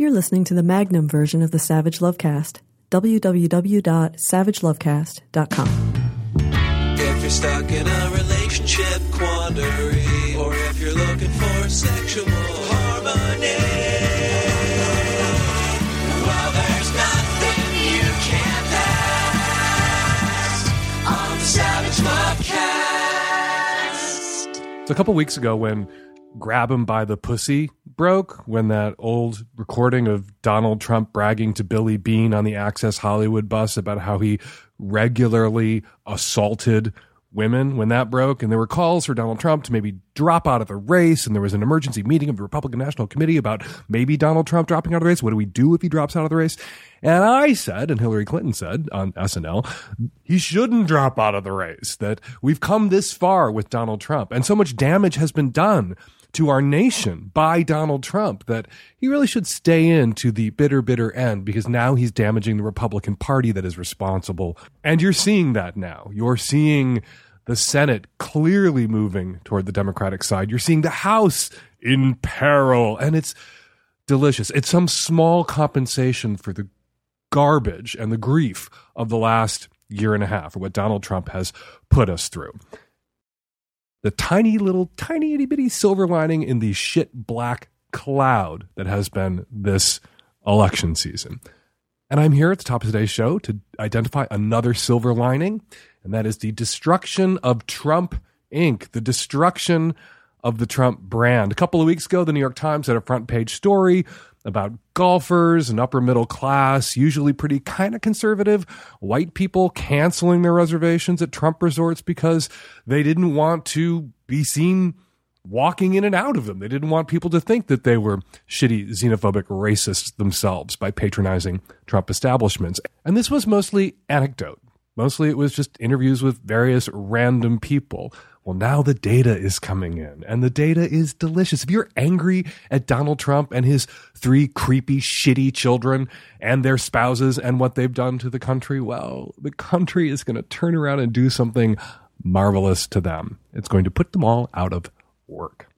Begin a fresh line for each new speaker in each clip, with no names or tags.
You're listening to the Magnum version of the Savage Lovecast. www.savagelovecast.com.
If you're stuck in a relationship quandary, or if you're looking for sexual harmony, well, there's nothing you can't ask on the Savage Lovecast.
So a couple weeks ago, when Grab Him by the Pussy broke, when that old recording of Donald Trump bragging to Billy Bush on the Access Hollywood bus about how he regularly assaulted women, when that broke, and there were calls for Donald Trump to maybe drop out of the race, and there was an emergency meeting of the Republican National Committee about maybe Donald Trump dropping out of the race. What do we do if he drops out of the race? And I said, and Hillary Clinton said on SNL, he shouldn't drop out of the race, that we've come this far with Donald Trump, and so much damage has been done to our nation by Donald Trump that he really should stay in to the bitter, bitter end because now he's damaging the Republican Party that is responsible. And you're seeing that now. You're seeing the Senate clearly moving toward the Democratic side. You're seeing the House in peril, and it's delicious. It's some small compensation for the garbage and the grief of the last year and a half, or what Donald Trump has put us through the tiny little, tiny itty bitty silver lining in the shit black cloud that has been this election season. And I'm here at the top of today's show to identify another silver lining, and that is the destruction of Trump Inc., the destruction of the Trump brand. A couple of weeks ago, the New York Times had a front page story about golfers and upper middle class, usually pretty kind of conservative, white people canceling their reservations at Trump resorts because they didn't want to be seen walking in and out of them. They didn't want people to think that they were shitty, xenophobic racists themselves by patronizing Trump establishments. And this was mostly anecdote. Mostly it was just interviews with various random people. Well, now the data is coming in, and the data is delicious. If you're angry at Donald Trump and his three creepy, shitty children and their spouses and what they've done to the country, well, the country is going to turn around and do something marvelous to them. It's going to put them all out of work.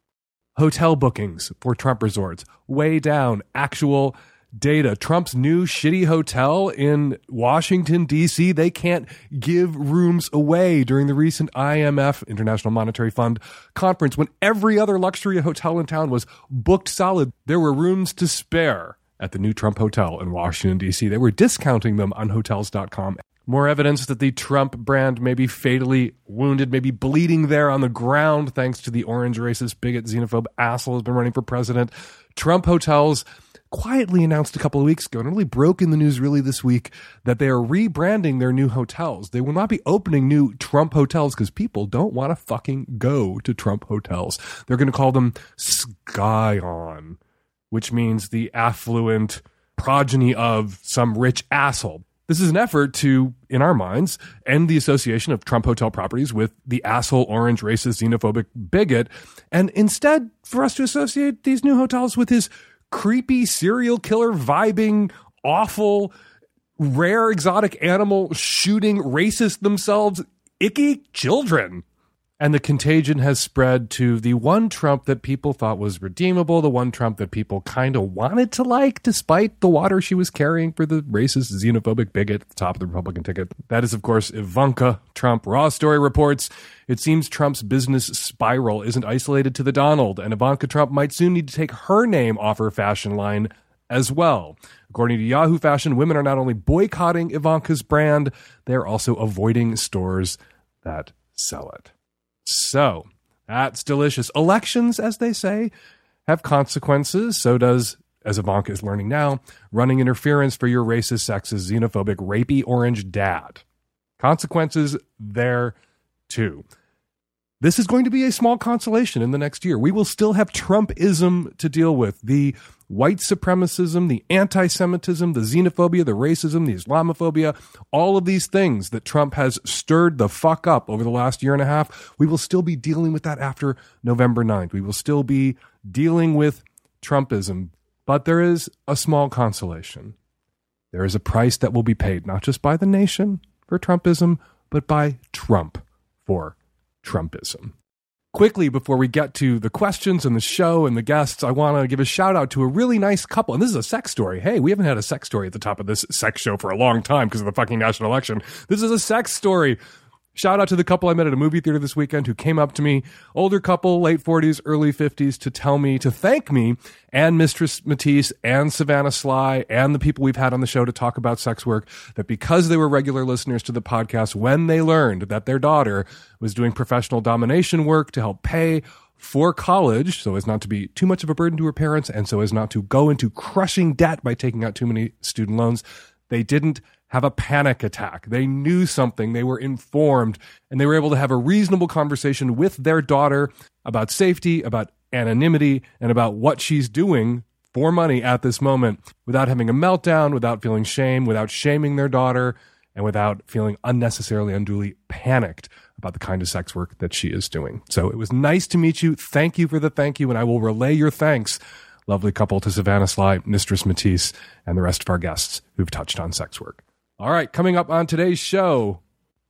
Hotel bookings for Trump resorts way down. Actual data. Trump's new shitty hotel in Washington, D.C., they can't give rooms away during the recent IMF, International Monetary Fund, conference when every other luxury hotel in town was booked solid. There were rooms to spare at the new Trump Hotel in Washington, D.C. They were discounting them on hotels.com. More evidence that the Trump brand may be fatally wounded, maybe bleeding there on the ground thanks to the orange racist, bigot, xenophobe asshole who's been running for president. Trump hotels quietly announced a couple of weeks ago and really broke in the news really this week that they are rebranding their new hotels. They will not be opening new Trump hotels because people don't want to fucking go to Trump hotels. They're going to call them Scion, which means the affluent progeny of some rich asshole. This is an effort to, in our minds, end the association of Trump hotel properties with the asshole, orange, racist, xenophobic bigot, and instead for us to associate these new hotels with his creepy serial killer vibing, awful, rare exotic animal shooting racist themselves, icky children. And the contagion has spread to the one Trump that people thought was redeemable, the one Trump that people kind of wanted to like, despite the water she was carrying for the racist, xenophobic bigot at the top of the Republican ticket. That is, of course, Ivanka Trump. Raw Story reports it seems Trump's business spiral isn't isolated to the Donald, and Ivanka Trump might soon need to take her name off her fashion line as well. According to Yahoo Fashion, women are not only boycotting Ivanka's brand, they're also avoiding stores that sell it. So that's delicious. Elections, as they say, have consequences. So does, as Ivanka is learning now, running interference for your racist, sexist, xenophobic, rapey orange dad. Consequences there too. This is going to be a small consolation in the next year. We will still have Trumpism to deal with. The white supremacism, the anti Semitism, the xenophobia, the racism, the Islamophobia, all of these things that Trump has stirred the fuck up over the last year and a half, we will still be dealing with that after November 9th. We will still be dealing with Trumpism. But there is a small consolation. There is a price that will be paid, not just by the nation for Trumpism, but by Trump for Trumpism. Quickly before we get to the questions and the show and the guests, I want to give a shout out to a really nice couple. And this is a sex story. Hey, we haven't had a sex story at the top of this sex show for a long time because of the fucking national election. This is a sex story. Shout out to the couple I met at a movie theater this weekend who came up to me, older couple, late 40s, early 50s, to tell me, to thank me and Mistress Matisse and Savannah Sly and the people we've had on the show to talk about sex work, that because they were regular listeners to the podcast, when they learned that their daughter was doing professional domination work to help pay for college, so as not to be too much of a burden to her parents and so as not to go into crushing debt by taking out too many student loans, they didn't have a panic attack. They knew something, they were informed, and they were able to have a reasonable conversation with their daughter about safety, about anonymity, and about what she's doing for money at this moment without having a meltdown, without feeling shame, without shaming their daughter, and without feeling unnecessarily unduly panicked about the kind of sex work that she is doing. So it was nice to meet you. Thank you for the thank you, and I will relay your thanks, lovely couple, to Savannah Sly, Mistress Matisse, and the rest of our guests who've touched on sex work. All right, coming up on today's show,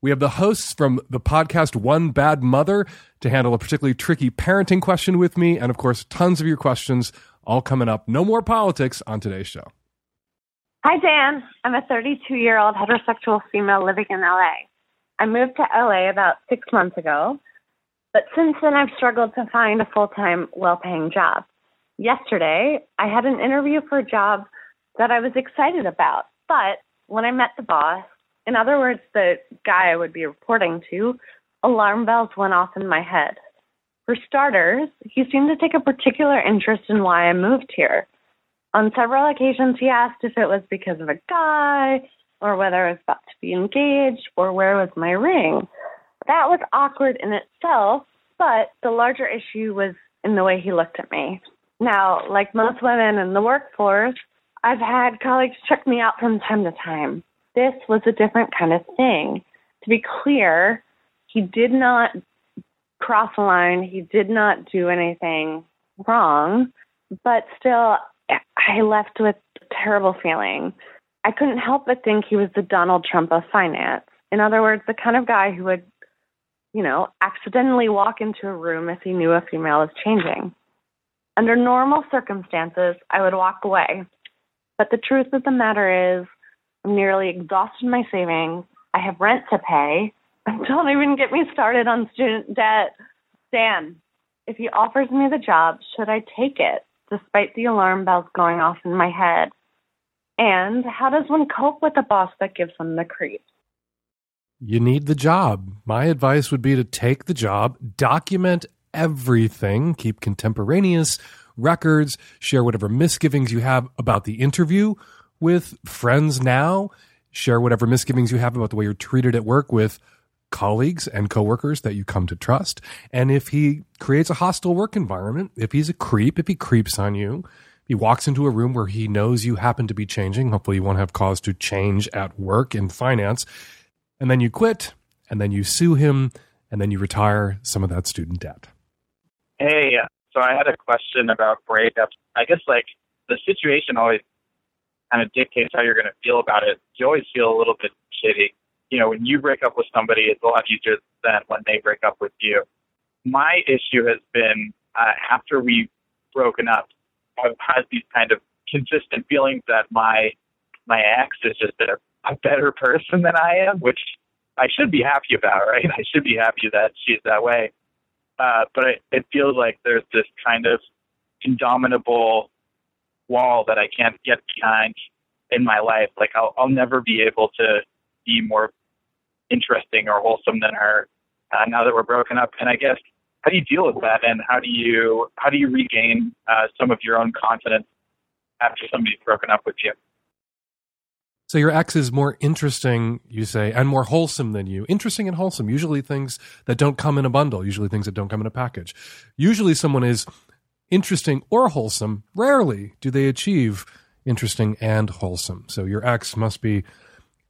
we have the hosts from the podcast One Bad Mother to handle a particularly tricky parenting question with me, and of course, tons of your questions all coming up. No more politics on today's show.
Hi, Dan. I'm a 32 year old heterosexual female living in LA. I moved to LA about six months ago, but since then I've struggled to find a full time, well paying job. Yesterday, I had an interview for a job that I was excited about, but when I met the boss, in other words, the guy I would be reporting to, alarm bells went off in my head. For starters, he seemed to take a particular interest in why I moved here. On several occasions, he asked if it was because of a guy, or whether I was about to be engaged, or where was my ring. That was awkward in itself, but the larger issue was in the way he looked at me. Now, like most women in the workforce, I've had colleagues check me out from time to time. This was a different kind of thing. To be clear, he did not cross a line, he did not do anything wrong, but still, I left with a terrible feeling. I couldn't help but think he was the Donald Trump of finance. In other words, the kind of guy who would, you know, accidentally walk into a room if he knew a female was changing. Under normal circumstances, I would walk away. But the truth of the matter is, I'm nearly exhausted my savings. I have rent to pay. Don't even get me started on student debt. Dan, if he offers me the job, should I take it, despite the alarm bells going off in my head? And how does one cope with a boss that gives them the creeps?
You need the job. My advice would be to take the job, document everything, keep contemporaneous records, share whatever misgivings you have about the interview with friends now, share whatever misgivings you have about the way you're treated at work with colleagues and coworkers that you come to trust. And if he creates a hostile work environment, if he's a creep, if he creeps on you, he walks into a room where he knows you happen to be changing, hopefully you won't have cause to change at work in finance, and then you quit, and then you sue him, and then you retire some of that student debt.
Hey, so I had a question about breakups. I guess like the situation always kind of dictates how you're going to feel about it. You always feel a little bit shitty. You know, when you break up with somebody, it's a lot easier than when they break up with you. My issue has been uh, after we've broken up, I've had these kind of consistent feelings that my my ex is just a, a better person than I am, which I should be happy about, right? I should be happy that she's that way. But it, it feels like there's this kind of indomitable wall that I can't get behind in my life. Like I'll, I'll never be able to be more interesting or wholesome than her uh, now that we're broken up. And I guess how do you deal with that, and how do you how do you regain uh, some of your own confidence after somebody's broken up with you?
So your ex is more interesting, you say, and more wholesome than you. Interesting and wholesome. Usually things that don't come in a bundle. Usually things that don't come in a package. Usually someone is interesting or wholesome. Rarely do they achieve interesting and wholesome. So your ex must be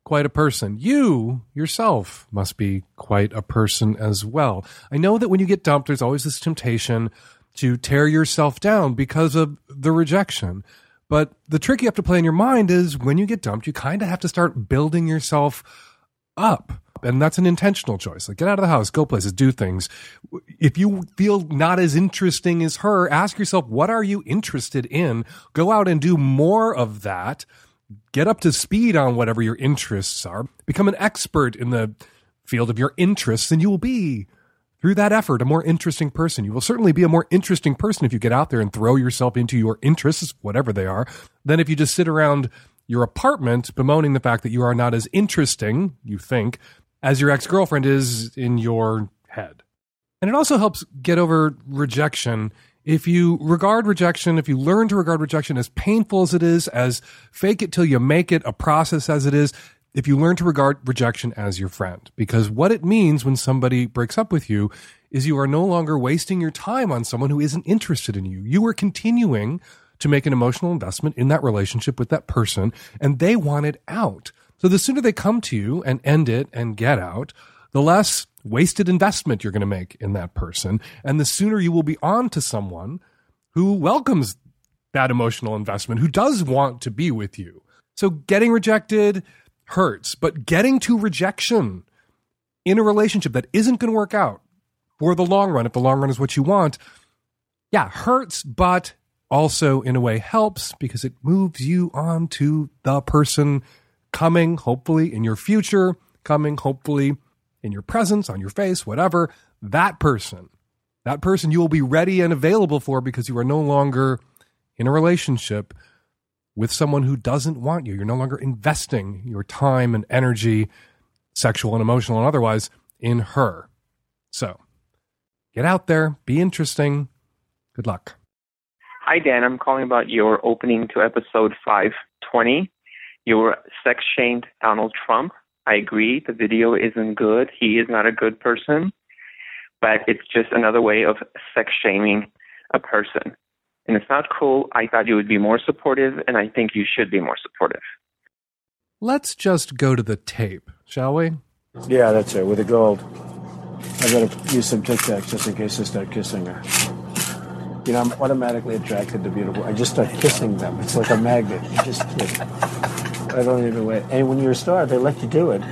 quite a person. You yourself must be quite a person as well. I know that when you get dumped, there's always this temptation to tear yourself down because of the rejection. But the trick you have to play in your mind is when you get dumped, you kind of have to start building yourself up. And that's an intentional choice. Like get out of the house, go places, do things. If you feel not as interesting as her, ask yourself, what are you interested in? Go out and do more of that. Get up to speed on whatever your interests are. Become an expert in the field of your interests, and you will be through that effort, a more interesting person. You will certainly be a more interesting person if you get out there and throw yourself into your interests, whatever they are, than if you just sit around your apartment bemoaning the fact that you are not as interesting, you think, as your ex girlfriend is in your head. And it also helps get over rejection. If you regard rejection, if you learn to regard rejection as painful as it is, as fake it till you make it a process as it is, if you learn to regard rejection as your friend. Because what it means when somebody breaks up with you is you are no longer wasting your time on someone who isn't interested in you. You are continuing to make an emotional investment in that relationship with that person, and they want it out. So the sooner they come to you and end it and get out, the less wasted investment you're going to make in that person. And the sooner you will be on to someone who welcomes that emotional investment, who does want to be with you. So getting rejected, hurts, but getting to rejection in a relationship that isn't going to work out for the long run, if the long run is what you want, yeah, hurts, but also in a way helps because it moves you on to the person coming, hopefully, in your future, coming, hopefully, in your presence, on your face, whatever. That person, that person you will be ready and available for because you are no longer in a relationship with someone who doesn't want you. You're no longer investing your time and energy, sexual and emotional and otherwise, in her. So get out there, be interesting. Good luck.
Hi, Dan. I'm calling about your opening to episode 520. Your sex shamed Donald Trump. I agree. The video isn't good. He is not a good person, but it's just another way of sex shaming a person and it's not cool. I thought you would be more supportive, and I think you should be more supportive.
Let's just go to the tape, shall we?
Yeah, that's it, with the gold. I gotta use some Tic Tacs just in case I start kissing her. You know, I'm automatically attracted to beautiful. I just start kissing them. It's like a magnet. You just, I don't even wait. And when you're a star, they let you do it.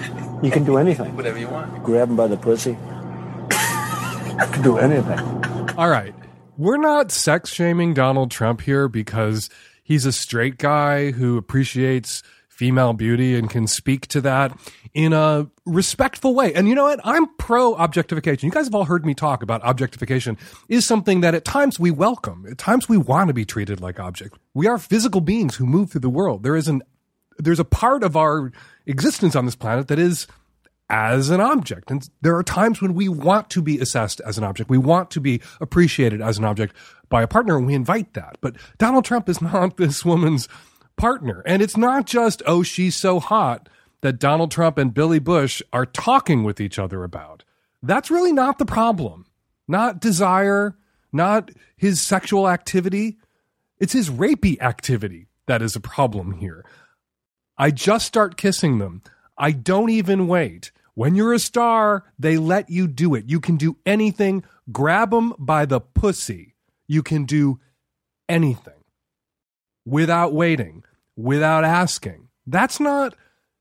You can do anything.
Whatever you want.
Grab them by the pussy. You can do anything.
All right we're not sex shaming Donald Trump here because he's a straight guy who appreciates female beauty and can speak to that in a respectful way. And you know what? I'm pro objectification. You guys have all heard me talk about objectification is something that at times we welcome. At times we want to be treated like object. We are physical beings who move through the world. There is an there's a part of our existence on this planet that is as an object. And there are times when we want to be assessed as an object. We want to be appreciated as an object by a partner, and we invite that. But Donald Trump is not this woman's partner. And it's not just, oh, she's so hot that Donald Trump and Billy Bush are talking with each other about. That's really not the problem. Not desire, not his sexual activity. It's his rapey activity that is a problem here. I just start kissing them. I don't even wait. When you're a star, they let you do it. You can do anything. Grab them by the pussy. You can do anything without waiting, without asking. That's not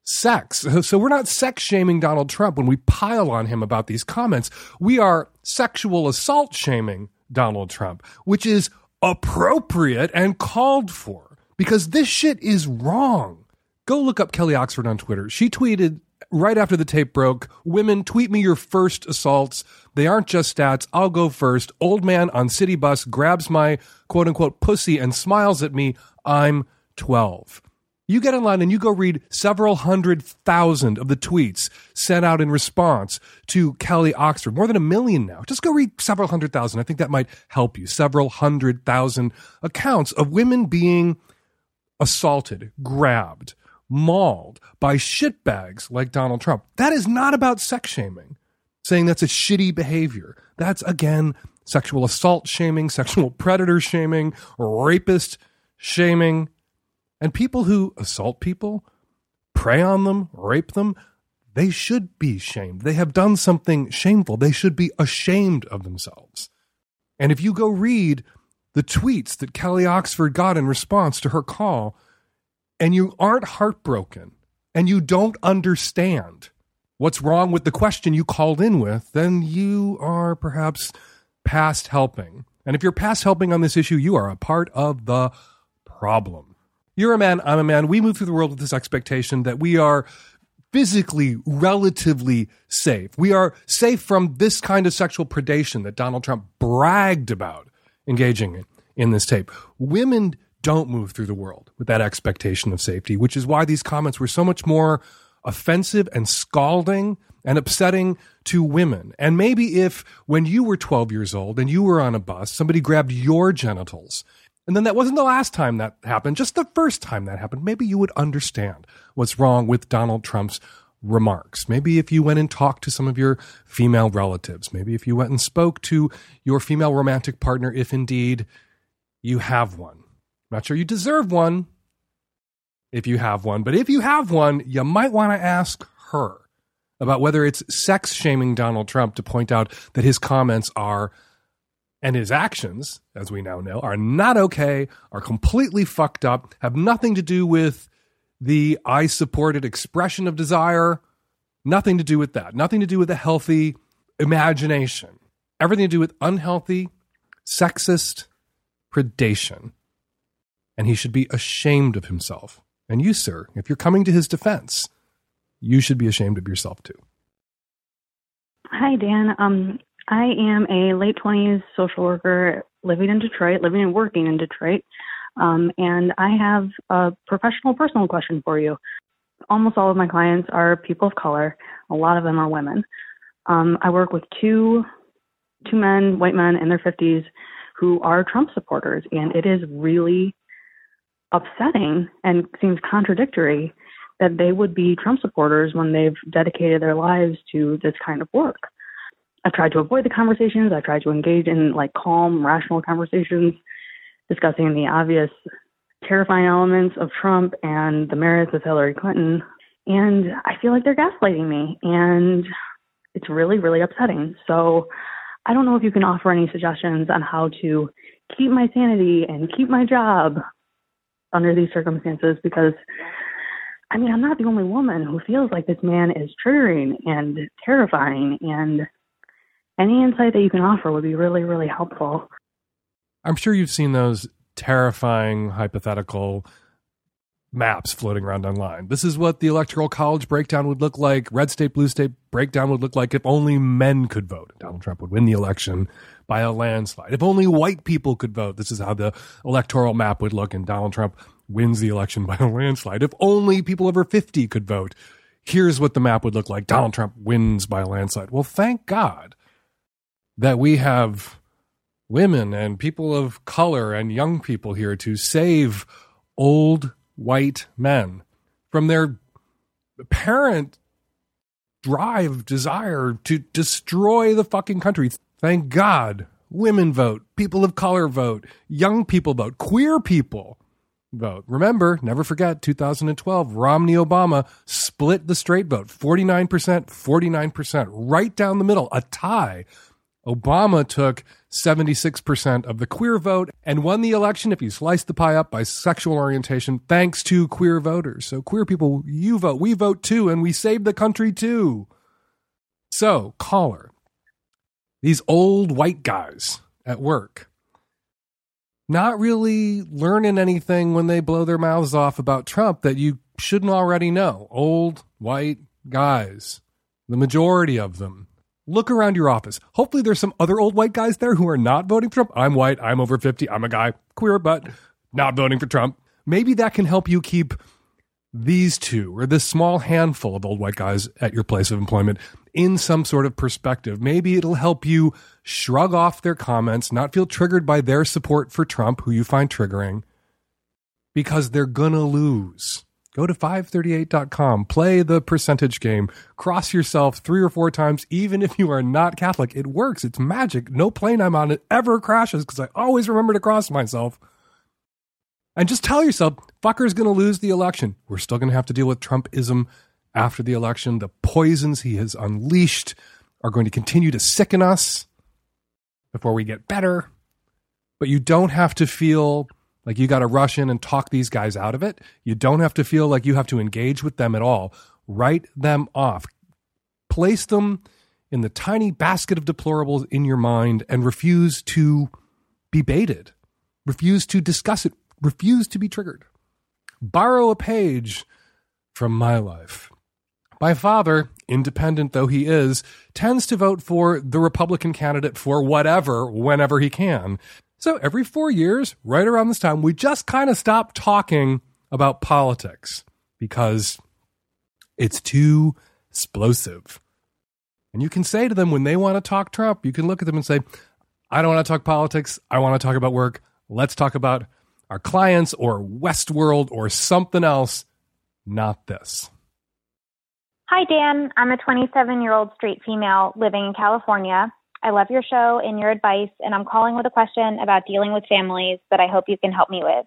sex. So we're not sex shaming Donald Trump when we pile on him about these comments. We are sexual assault shaming Donald Trump, which is appropriate and called for because this shit is wrong. Go look up Kelly Oxford on Twitter. She tweeted right after the tape broke, women tweet me your first assaults. They aren't just stats. I'll go first. Old man on city bus grabs my quote unquote pussy and smiles at me. I'm 12. You get in line and you go read several hundred thousand of the tweets sent out in response to Kelly Oxford, more than a million now. Just go read several hundred thousand. I think that might help you. Several hundred thousand accounts of women being assaulted, grabbed, mauled by shitbags like Donald Trump. That is not about sex shaming, saying that's a shitty behavior. That's, again, sexual assault shaming, sexual predator shaming, rapist shaming. And people who assault people, prey on them, rape them, they should be shamed. They have done something shameful. They should be ashamed of themselves. And if you go read the tweets that Kelly Oxford got in response to her call, and you aren't heartbroken and you don't understand what's wrong with the question you called in with, then you are perhaps past helping. And if you're past helping on this issue, you are a part of the problem. You're a man, I'm a man. We move through the world with this expectation that we are physically relatively safe. We are safe from this kind of sexual predation that Donald Trump bragged about engaging in in this tape. Women don't move through the world with that expectation of safety, which is why these comments were so much more offensive and scalding and upsetting to women. And maybe if when you were 12 years old and you were on a bus, somebody grabbed your genitals, and then that wasn't the last time that happened, just the first time that happened, maybe you would understand what's wrong with Donald Trump's remarks. Maybe if you went and talked to some of your female relatives, maybe if you went and spoke to your female romantic partner, if indeed you have one. Not sure you deserve one if you have one, but if you have one, you might want to ask her about whether it's sex shaming Donald Trump to point out that his comments are and his actions, as we now know, are not okay, are completely fucked up, have nothing to do with the I supported expression of desire, nothing to do with that, nothing to do with a healthy imagination, everything to do with unhealthy, sexist predation. And he should be ashamed of himself. And you, sir, if you're coming to his defense, you should be ashamed of yourself too.
Hi, Dan. Um, I am a late 20s social worker living in Detroit, living and working in Detroit. Um, and I have a professional personal question for you. Almost all of my clients are people of color. A lot of them are women. Um, I work with two two men, white men in their 50s, who are Trump supporters, and it is really upsetting and seems contradictory that they would be Trump supporters when they've dedicated their lives to this kind of work. I've tried to avoid the conversations. I've tried to engage in like calm, rational conversations, discussing the obvious terrifying elements of Trump and the merits of Hillary Clinton. And I feel like they're gaslighting me. And it's really, really upsetting. So I don't know if you can offer any suggestions on how to keep my sanity and keep my job under these circumstances because I mean, I'm not the only woman who feels like this man is triggering and terrifying, and any insight that you can offer would be really, really helpful.
I'm sure you've seen those terrifying hypothetical maps floating around online. This is what the electoral college breakdown would look like. Red state, blue state breakdown would look like if only men could vote. Donald Trump would win the election by a landslide. If only white people could vote. This is how the electoral map would look and Donald Trump wins the election by a landslide. If only people over 50 could vote, here's what the map would look like. Donald Trump wins by a landslide. Well, thank God that we have women and people of color and young people here to save old white men from their apparent drive, desire to destroy the fucking country. Thank God. Women vote, people of color vote, young people vote, queer people vote. Remember, never forget 2012, Romney Obama split the straight vote 49%, 49%, right down the middle, a tie. Obama took 76% of the queer vote and won the election if you slice the pie up by sexual orientation, thanks to queer voters. So, queer people, you vote, we vote too, and we save the country too. So, caller, these old white guys at work not really learning anything when they blow their mouths off about Trump that you shouldn't already know. Old white guys, the majority of them. Look around your office. Hopefully, there's some other old white guys there who are not voting for Trump. I'm white. I'm over 50. I'm a guy, queer, but not voting for Trump. Maybe that can help you keep these two or this small handful of old white guys at your place of employment in some sort of perspective. Maybe it'll help you shrug off their comments, not feel triggered by their support for Trump, who you find triggering, because they're going to lose. Go to 538.com, play the percentage game, cross yourself three or four times, even if you are not Catholic. It works. It's magic. No plane I'm on it ever crashes because I always remember to cross myself. And just tell yourself, fucker's going to lose the election. We're still going to have to deal with Trumpism after the election. The poisons he has unleashed are going to continue to sicken us before we get better. But you don't have to feel like you got to rush in and talk these guys out of it. You don't have to feel like you have to engage with them at all. Write them off. place them in the tiny basket of deplorables in your mind and refuse to be baited, refuse to discuss it, refuse to be triggered. Borrow a page from my life. My father, independent though he is, tends to vote for the Republican candidate for whatever, whenever he can. So every four years, right around this time, we just kind of stop talking about politics because it's too explosive. And you can say to them when they want to talk Trump, you can look at them and say, I don't want to talk politics. I want to talk about work. Let's talk about our clients or Westworld or something else, not this.
Hi, Dan. I'm a 27 year old straight female living in California. I love your show and your advice, and I'm calling with a question about dealing with families that I hope you can help me with.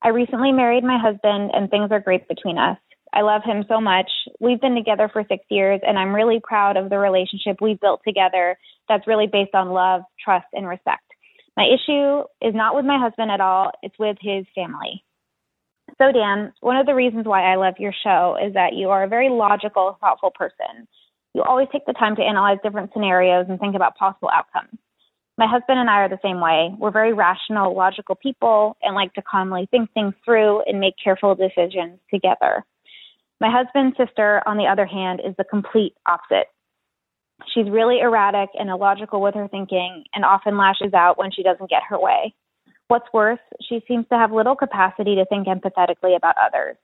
I recently married my husband, and things are great between us. I love him so much. We've been together for six years, and I'm really proud of the relationship we've built together that's really based on love, trust, and respect. My issue is not with my husband at all, it's with his family. So, Dan, one of the reasons why I love your show is that you are a very logical, thoughtful person. You always take the time to analyze different scenarios and think about possible outcomes. My husband and I are the same way. We're very rational, logical people and like to calmly think things through and make careful decisions together. My husband's sister, on the other hand, is the complete opposite. She's really erratic and illogical with her thinking and often lashes out when she doesn't get her way. What's worse, she seems to have little capacity to think empathetically about others.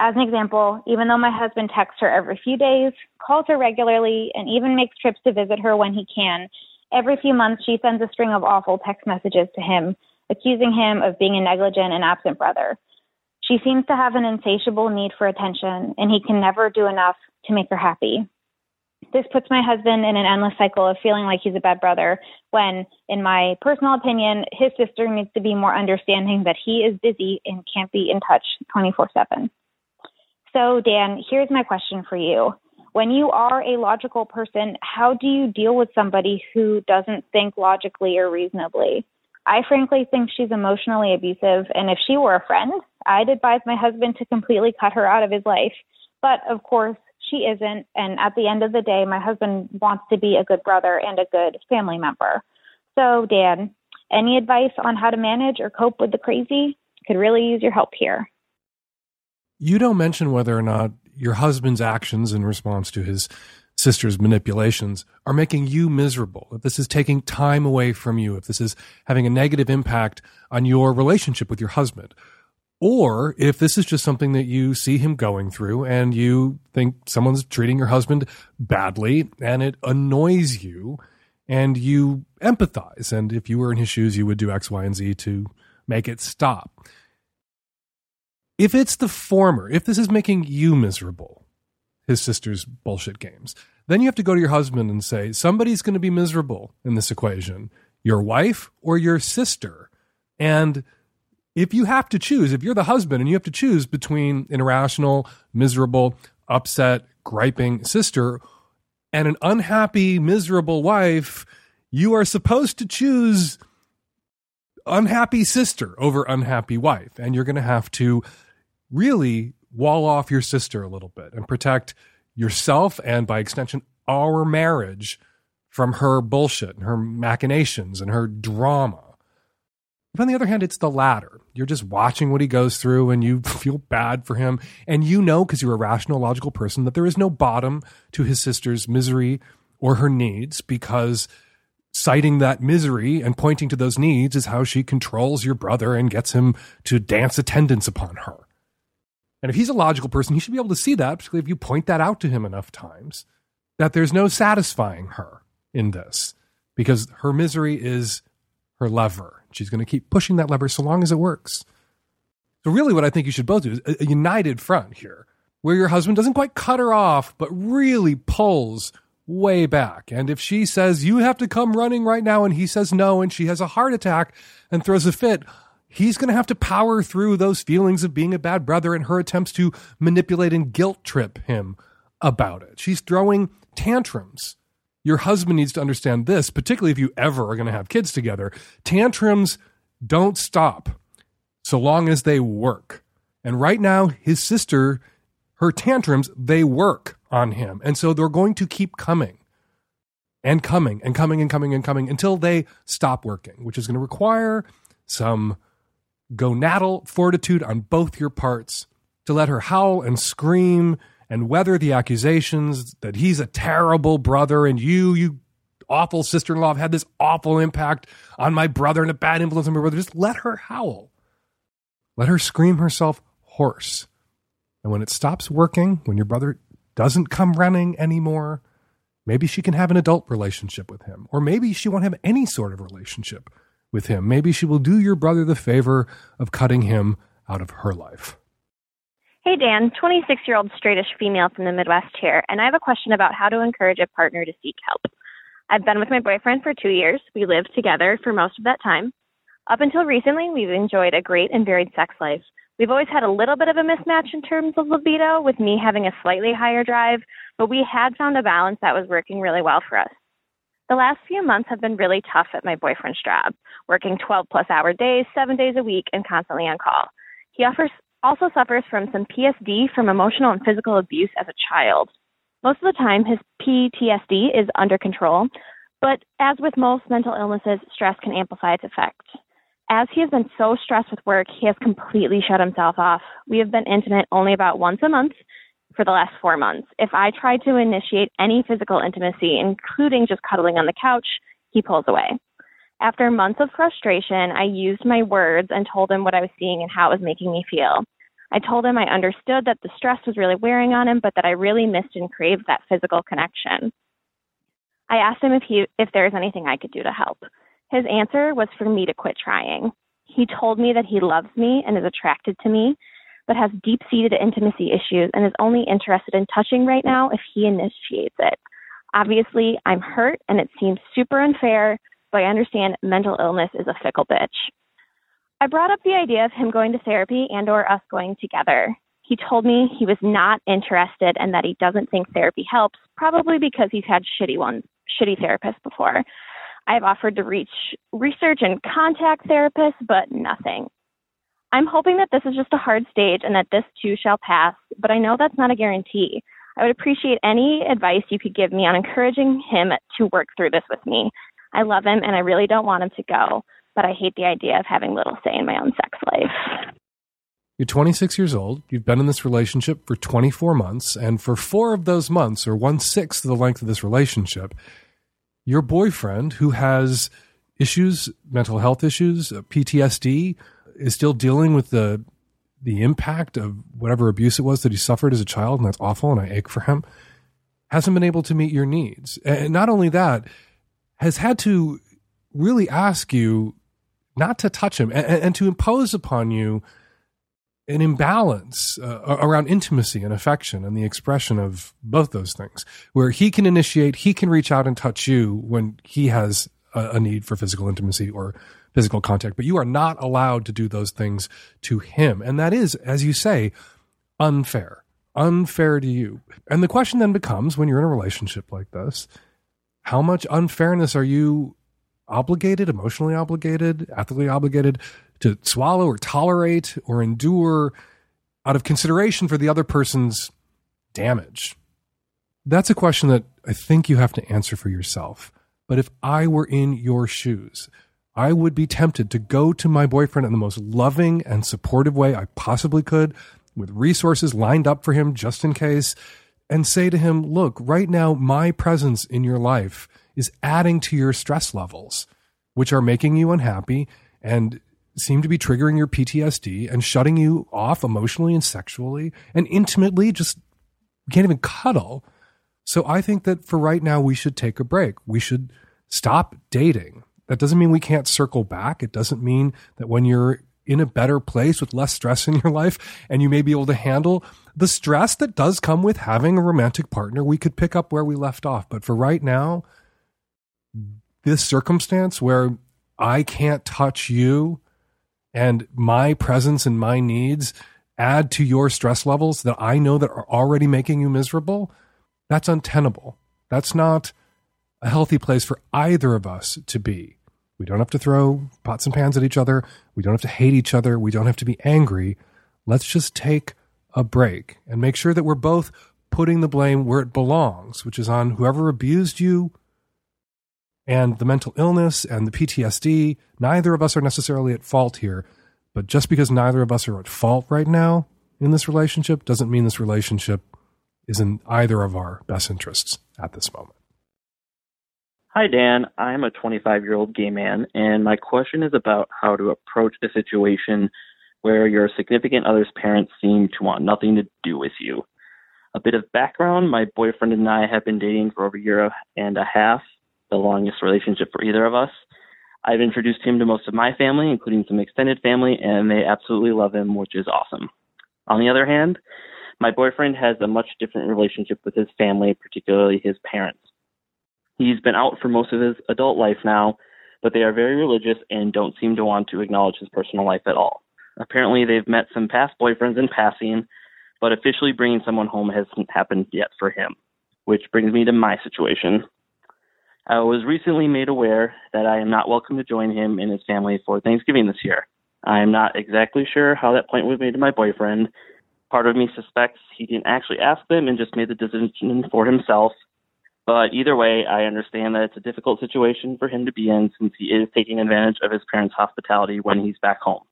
As an example, even though my husband texts her every few days, calls her regularly, and even makes trips to visit her when he can, every few months she sends a string of awful text messages to him, accusing him of being a negligent and absent brother. She seems to have an insatiable need for attention, and he can never do enough to make her happy. This puts my husband in an endless cycle of feeling like he's a bad brother when, in my personal opinion, his sister needs to be more understanding that he is busy and can't be in touch 24 7. So, Dan, here's my question for you. When you are a logical person, how do you deal with somebody who doesn't think logically or reasonably? I frankly think she's emotionally abusive, and if she were a friend, I'd advise my husband to completely cut her out of his life. But of course, she isn't. And at the end of the day, my husband wants to be a good brother and a good family member. So, Dan, any advice on how to manage or cope with the crazy? Could really use your help here.
You don't mention whether or not your husband's actions in response to his sister's manipulations are making you miserable, if this is taking time away from you, if this is having a negative impact on your relationship with your husband, or if this is just something that you see him going through and you think someone's treating your husband badly and it annoys you and you empathize. And if you were in his shoes, you would do X, Y, and Z to make it stop. If it's the former, if this is making you miserable, his sister's bullshit games, then you have to go to your husband and say, somebody's going to be miserable in this equation, your wife or your sister. And if you have to choose, if you're the husband and you have to choose between an irrational, miserable, upset, griping sister and an unhappy, miserable wife, you are supposed to choose unhappy sister over unhappy wife. And you're going to have to really wall off your sister a little bit and protect yourself and by extension our marriage from her bullshit and her machinations and her drama. But on the other hand, it's the latter. You're just watching what he goes through and you feel bad for him. And you know, because you're a rational, logical person, that there is no bottom to his sister's misery or her needs because citing that misery and pointing to those needs is how she controls your brother and gets him to dance attendance upon her. And if he's a logical person, he should be able to see that, particularly if you point that out to him enough times, that there's no satisfying her in this because her misery is her lever. She's going to keep pushing that lever so long as it works. So, really, what I think you should both do is a, a united front here, where your husband doesn't quite cut her off, but really pulls way back. And if she says, You have to come running right now, and he says no, and she has a heart attack and throws a fit, he's going to have to power through those feelings of being a bad brother and her attempts to manipulate and guilt trip him about it. She's throwing tantrums. Your husband needs to understand this, particularly if you ever are going to have kids together. Tantrums don't stop so long as they work. And right now, his sister, her tantrums, they work. on him. And so they're going to keep coming and coming and coming and coming and coming until they stop working, which is going to require some gonadal fortitude on both your parts to let her howl and scream and whether the accusations that he's a terrible brother and you, you awful sister in law, have had this awful impact on my brother and a bad influence on my brother. Just let her howl. Let her scream herself hoarse. And when it stops working, when your brother doesn't come running anymore, maybe she can have an adult relationship with him. Or maybe she won't have any sort of relationship with him. Maybe she will do your brother the favor of cutting him out of her life.
Hey, Dan, 26 year old straightish female from the Midwest here, and I have a question about how to encourage a partner to seek help. I've been with my boyfriend for two years. We lived together for most of that time. Up until recently, we've enjoyed a great and varied sex life. We've always had a little bit of a mismatch in terms of libido, with me having a slightly higher drive, but we had found a balance that was working really well for us. The last few months have been really tough at my boyfriend's job, working 12 plus hour days, seven days a week, and constantly on call. He offers also suffers from some PTSD from emotional and physical abuse as a child. Most of the time, his PTSD is under control, but as with most mental illnesses, stress can amplify its effect. As he has been so stressed with work, he has completely shut himself off. We have been intimate only about once a month for the last four months. If I try to initiate any physical intimacy, including just cuddling on the couch, he pulls away. After months of frustration, I used my words and told him what I was seeing and how it was making me feel. I told him I understood that the stress was really wearing on him, but that I really missed and craved that physical connection. I asked him if he if there was anything I could do to help. His answer was for me to quit trying. He told me that he loves me and is attracted to me, but has deep-seated intimacy issues and is only interested in touching right now if he initiates it. Obviously, I'm hurt and it seems super unfair, I understand mental illness is a fickle bitch. I brought up the idea of him going to therapy and or us going together. He told me he was not interested and that he doesn't think therapy helps, probably because he's had shitty ones, shitty therapists before. I've offered to reach research and contact therapists, but nothing. I'm hoping that this is just a hard stage and that this too shall pass, but I know that's not a guarantee. I would appreciate any advice you could give me on encouraging him to work through this with me. I love him and I really don't want him to go but I hate the idea of having little say in my own sex life.
You're 26 years old. You've been in this relationship for 24 months. And for four of those months, or one sixth of the length of this relationship, your boyfriend, who has issues, mental health issues, uh, PTSD, is still dealing with the the impact of whatever abuse it was that he suffered as a child, and that's awful, and I ache for him. Hasn't been able to meet your needs, and not only that, has had to really ask you not to touch him and, and to impose upon you an imbalance uh, around intimacy and affection and the expression of both those things, where he can initiate, he can reach out and touch you when he has a, a, need for physical intimacy or physical contact, but you are not allowed to do those things to him. And that is, as you say, unfair, unfair to you. And the question then becomes when you're in a relationship like this, how much unfairness are you obligated, emotionally obligated, ethically obligated to swallow or tolerate or endure out of consideration for the other person's damage? That's a question that I think you have to answer for yourself. But if I were in your shoes, I would be tempted to go to my boyfriend in the most loving and supportive way I possibly could, with resources lined up for him just in case, and say to him, Look, right now, my presence in your life is adding to your stress levels, which are making you unhappy and seem to be triggering your PTSD and shutting you off emotionally and sexually and intimately. Just can't even cuddle. So I think that for right now, we should take a break. We should stop dating. That doesn't mean we can't circle back. It doesn't mean that when you're in a better place with less stress in your life and you may be able to handle the stress that does come with having a romantic partner, we could pick up where we left off. But for right now, this circumstance where I can't touch you and my presence and my needs add to your stress levels that I know that are already making you miserable, that's untenable. That's not a healthy place for either of us to be. We don't have to throw pots and pans at each other. We don't have to hate each other. We don't have to be angry. Let's just take a break and make sure that we're both putting the blame where it belongs, which is on whoever abused you and the mental illness and the PTSD. Neither of us are necessarily at fault here, but just because neither of us are at fault right now in this relationship doesn't mean this relationship is in either of our best interests at this moment.
Hi, Dan. I'm a 25 year old gay man, and my question is about how to approach a situation where your significant other's parents seem to want nothing to do with you. A bit of background my boyfriend and I have been dating for over a year and a half, the longest relationship for either of us. I've introduced him to most of my family, including some extended family, and they absolutely love him, which is awesome. On the other hand, my boyfriend has a much different relationship with his family, particularly his parents. He's been out for most of his adult life now, but they are very religious and don't seem to want to acknowledge his personal life at all. Apparently, they've met some past boyfriends in passing, but officially bringing someone home hasn't happened yet for him. Which brings me to my situation. I was recently made aware that I am not welcome to join him and his family for Thanksgiving this year. I am not exactly sure how that point was made to my boyfriend. Part of me suspects he didn't actually ask them and just made the decision for himself, but either way, I understand that it's a difficult situation for him to be in since he is taking advantage of his parents' hospitality when he's back home.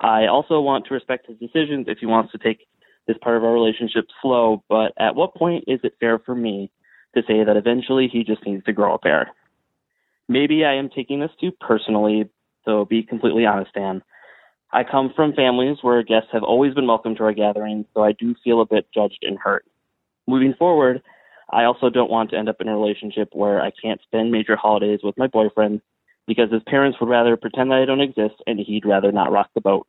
I also want to respect his decisions if he wants to take this part of our relationship slow, but at what point is it fair for me to say that eventually he just needs to grow a pair? Maybe I am taking this too personally, so be completely honest, Dan. I come from families where guests have always been welcome to our gatherings, so I do feel a bit judged and hurt. Moving forward, I also don't want to end up in a relationship where I can't spend major holidays with my boyfriend because his parents would rather pretend that I don't exist and he'd rather not rock the boat.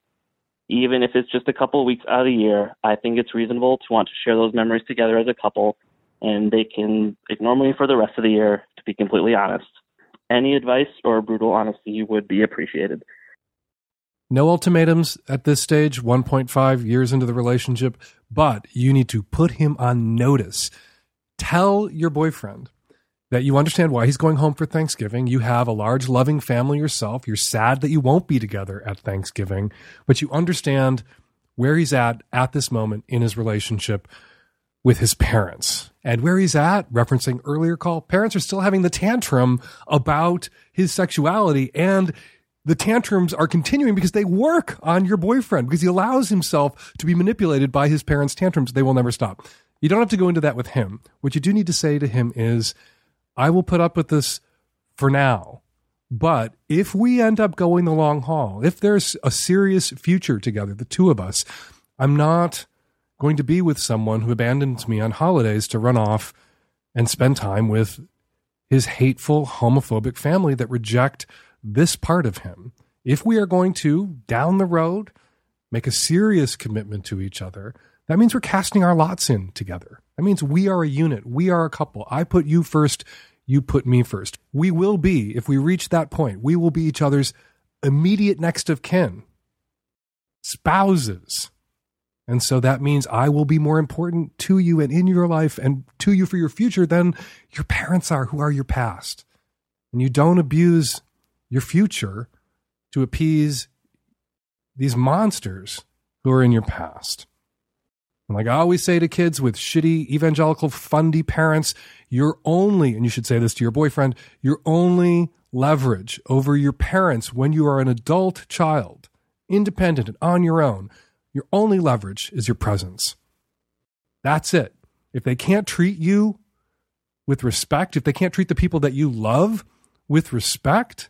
Even if it's just a couple of weeks out of the year, I think it's reasonable to want to share those memories together as a couple, and they can ignore me for the rest of the year, to be completely honest. Any advice or brutal honesty would be appreciated.
No ultimatums at this stage, 1.5 years into the relationship, but you need to put him on notice Tell your boyfriend that you understand why he's going home for Thanksgiving. You have a large, loving family yourself. You're sad that you won't be together at Thanksgiving, but you understand where he's at at this moment in his relationship with his parents. And where he's at, referencing earlier call, parents are still having the tantrum about his sexuality and the tantrums are continuing because they work on your boyfriend because he allows himself to be manipulated by his parents' tantrums. They will never stop. You don't have to go into that with him. What you do need to say to him is, I will put up with this for now. But if we end up going the long haul, if there's a serious future together, the two of us, I'm not going to be with someone who abandons me on holidays to run off and spend time with his hateful, homophobic family that reject this part of him. If we are going to, down the road, make a serious commitment to each other, that means we're casting our lots in together. That means we are a unit. We are a couple. I put you first. You put me first. We will be, if we reach that point, we will be each other's immediate next of kin, spouses. And so that means I will be more important to you and in your life and to you for your future than your parents are, who are your past. And you don't abuse your future to appease these monsters who are in your past. And like I always say to kids with shitty evangelical fundy parents, your only, and you should say this to your boyfriend, your only leverage over your parents when you are an adult child, independent and on your own, your only leverage is your presence. That's it. If they can't treat you with respect, if they can't treat the people that you love with respect,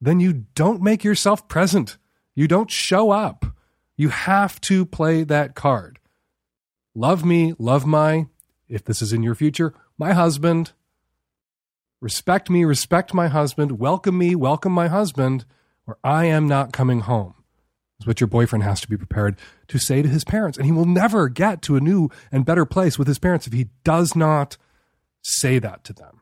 then you don't make yourself present. You don't show up. You have to play that card. Love me, love my, if this is in your future, my husband. Respect me, respect my husband. Welcome me, welcome my husband, or I am not coming home. Is what your boyfriend has to be prepared to say to his parents. And he will never get to a new and better place with his parents if he does not say that to them.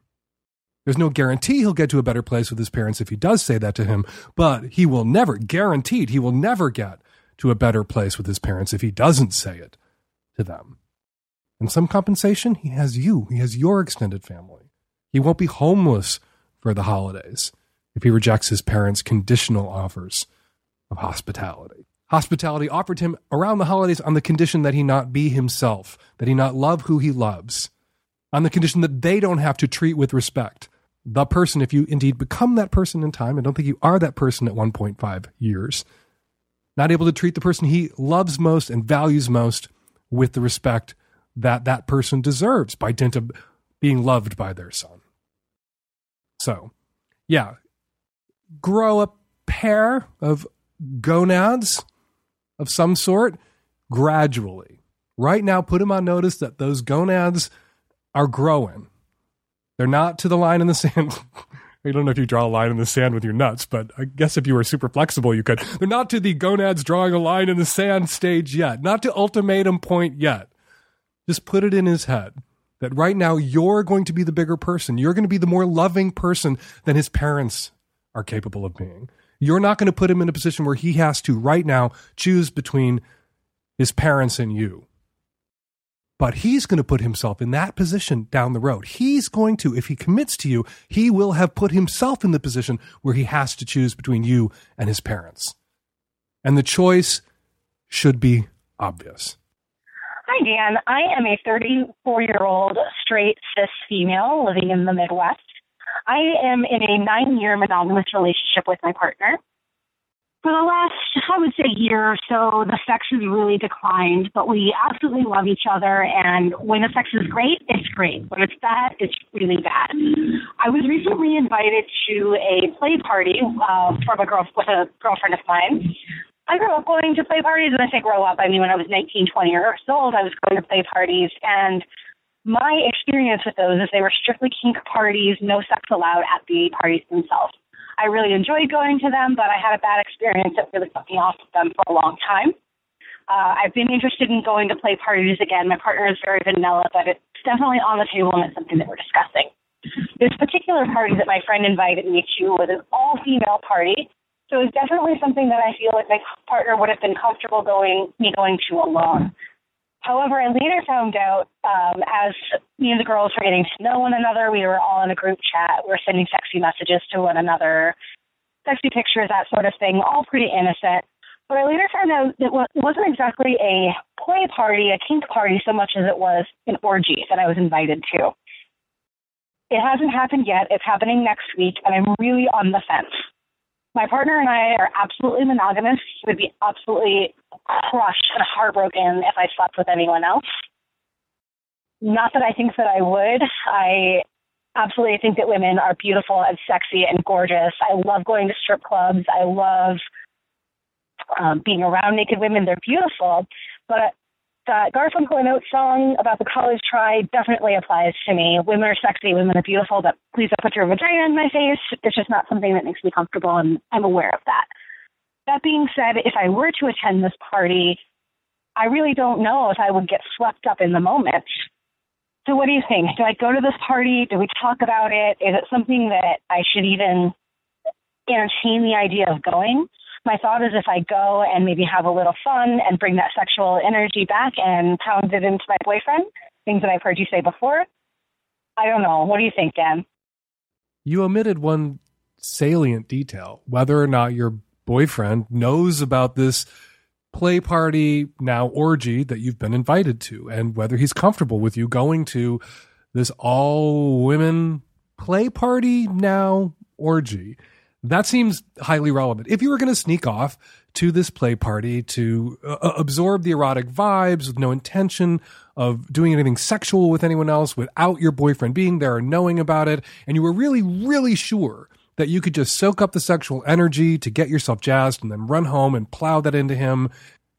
There's no guarantee he'll get to a better place with his parents if he does say that to him, but he will never, guaranteed, he will never get to a better place with his parents if he doesn't say it to them. And some compensation, he has you, he has your extended family. He won't be homeless for the holidays if he rejects his parents' conditional offers of hospitality. hospitality offered him around the holidays on the condition that he not be himself, that he not love who he loves, on the condition that they don't have to treat with respect the person if you indeed become that person in time. I don't think you are that person at 1.5 years. Not able to treat the person he loves most and values most with the respect that that person deserves by dint of being loved by their son. So, yeah, grow a pair of gonads of some sort gradually. Right now, put him on notice that those gonads are growing. They're not to the line in the sand. I don't know if you draw a line in the sand with your nuts, but I guess if you were super flexible, you could. They're not to the gonads drawing a line in the sand stage yet, not to ultimatum point yet. Just put it in his head that right now you're going to be the bigger person. You're going to be the more loving person than his parents are capable of being. You're not going to put him in a position where he has to right now choose between his parents and you. But he's going to put himself in that position down the road. He's going to, if he commits to you, he will have put himself in the position where he has to choose between you and his parents. And the choice should be obvious.
Hi, Dan. I am a 34 year old straight cis female living in the Midwest. I am in a nine year monogamous relationship with my partner. For the last, I would say, year or so, the sex has really declined, but we absolutely love each other. And when the sex is great, it's great. When it's bad, it's really bad. I was recently invited to a play party uh, from a girl with a girlfriend of mine. I grew up going to play parties, and I say grow up, I mean when I was 19, 20 years old, I was going to play parties, and my experience with those is they were strictly kink parties, no sex allowed at the parties themselves. I really enjoyed going to them, but I had a bad experience that really put me off of them for a long time. Uh, I've been interested in going to play parties again. My partner is very vanilla, but it's definitely on the table and it's something that we're discussing. This particular party that my friend invited me to was an all female party. So it's definitely something that I feel like my partner would have been comfortable going me going to alone. However, I later found out um, as me and the girls were getting to know one another, we were all in a group chat. We were sending sexy messages to one another, sexy pictures, that sort of thing, all pretty innocent. But I later found out that it wasn't exactly a play party, a kink party, so much as it was an orgy that I was invited to. It hasn't happened yet. It's happening next week, and I'm really on the fence. My partner and I are absolutely monogamous. Would be absolutely crushed and heartbroken if I slept with anyone else. Not that I think that I would. I absolutely think that women are beautiful and sexy and gorgeous. I love going to strip clubs. I love um, being around naked women. They're beautiful. But that Garfunkel and Oates song about the college try definitely applies to me. Women are sexy, women are beautiful, but please don't put your vagina in my face. It's just not something that makes me comfortable, and I'm aware of that. That being said, if I were to attend this party, I really don't know if I would get swept up in the moment. So, what do you think? Do I go to this party? Do we talk about it? Is it something that I should even entertain the idea of going? My thought is if I go and maybe have a little fun and bring that sexual energy back and pound it into my boyfriend, things that I've heard you say before. I don't know. What do you think, Dan?
You omitted one salient detail whether or not your boyfriend knows about this play party, now orgy that you've been invited to, and whether he's comfortable with you going to this all women play party now orgy. That seems highly relevant. If you were going to sneak off to this play party to uh, uh, absorb the erotic vibes with no intention of doing anything sexual with anyone else without your boyfriend being there or knowing about it, and you were really, really sure that you could just soak up the sexual energy to get yourself jazzed and then run home and plow that into him,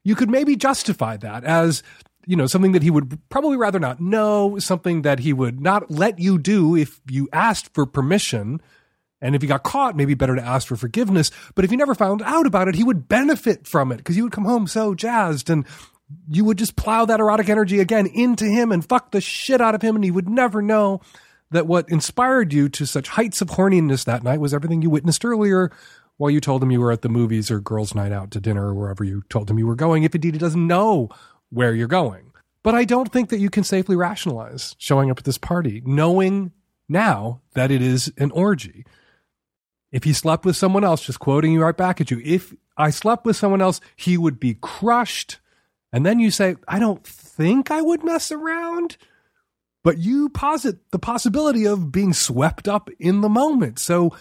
you could maybe justify that as you know something that he would probably rather not know something that he would not let you do if you asked for permission and if he got caught, maybe better to ask for forgiveness. But if he never found out about it, he would benefit from it because you would come home so jazzed and you would just plow that erotic energy again into him and fuck the shit out of him. And he would never know that what inspired you to such heights of horniness that night was everything you witnessed earlier while you told him you were at the movies or girls' night out to dinner or wherever you told him you were going, if indeed he doesn't know where you're going. But I don't think that you can safely rationalize showing up at this party knowing now that it is an orgy If he slept with someone else, just quoting you right back at you, if I slept with someone else, he would be crushed. And then you say, I don't think I would mess around. But you posit the possibility of being swept up in the moment. So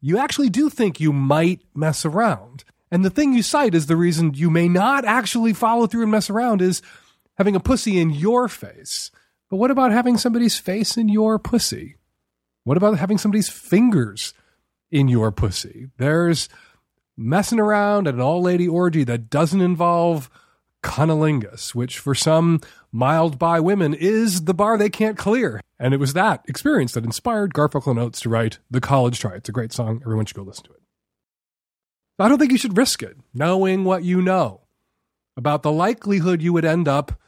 you actually do think you might mess around. And the thing you cite is the reason you may not actually follow through and mess around is having a pussy in your face. But what about having somebody's face in your pussy? What about having somebody's fingers in your pussy? There's messing around at an all lady orgy that doesn't involve cunnilingus, which for some mild by women is the bar they can't clear. And it was that experience that inspired Garfunkel and Oates to write The College Try. It's a great song. Everyone should go listen to it. I don't think you should risk it, knowing what you know about the likelihood you would end up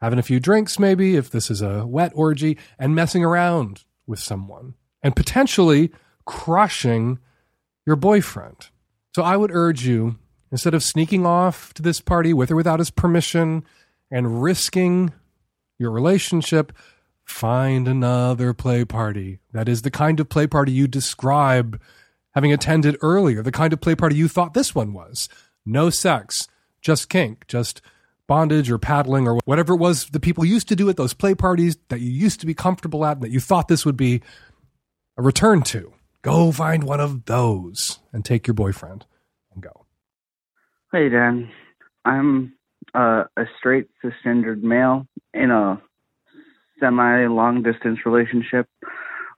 having a few drinks, maybe, if this is a wet orgy, and messing around with someone and potentially crushing your boyfriend. So I would urge you, instead of sneaking off to this party with or without his permission and risking your relationship, find another play party. That is the kind of play party you describe having attended earlier, the kind of play party you thought this one was. No sex, just kink, just bondage or paddling or whatever it was the people used to do at those play parties that you used to be comfortable at and that you thought this would be a return to. Go find one of those and take your boyfriend and go.
Hey, Dan. I'm uh, a straight cisgendered male in a semi long distance relationship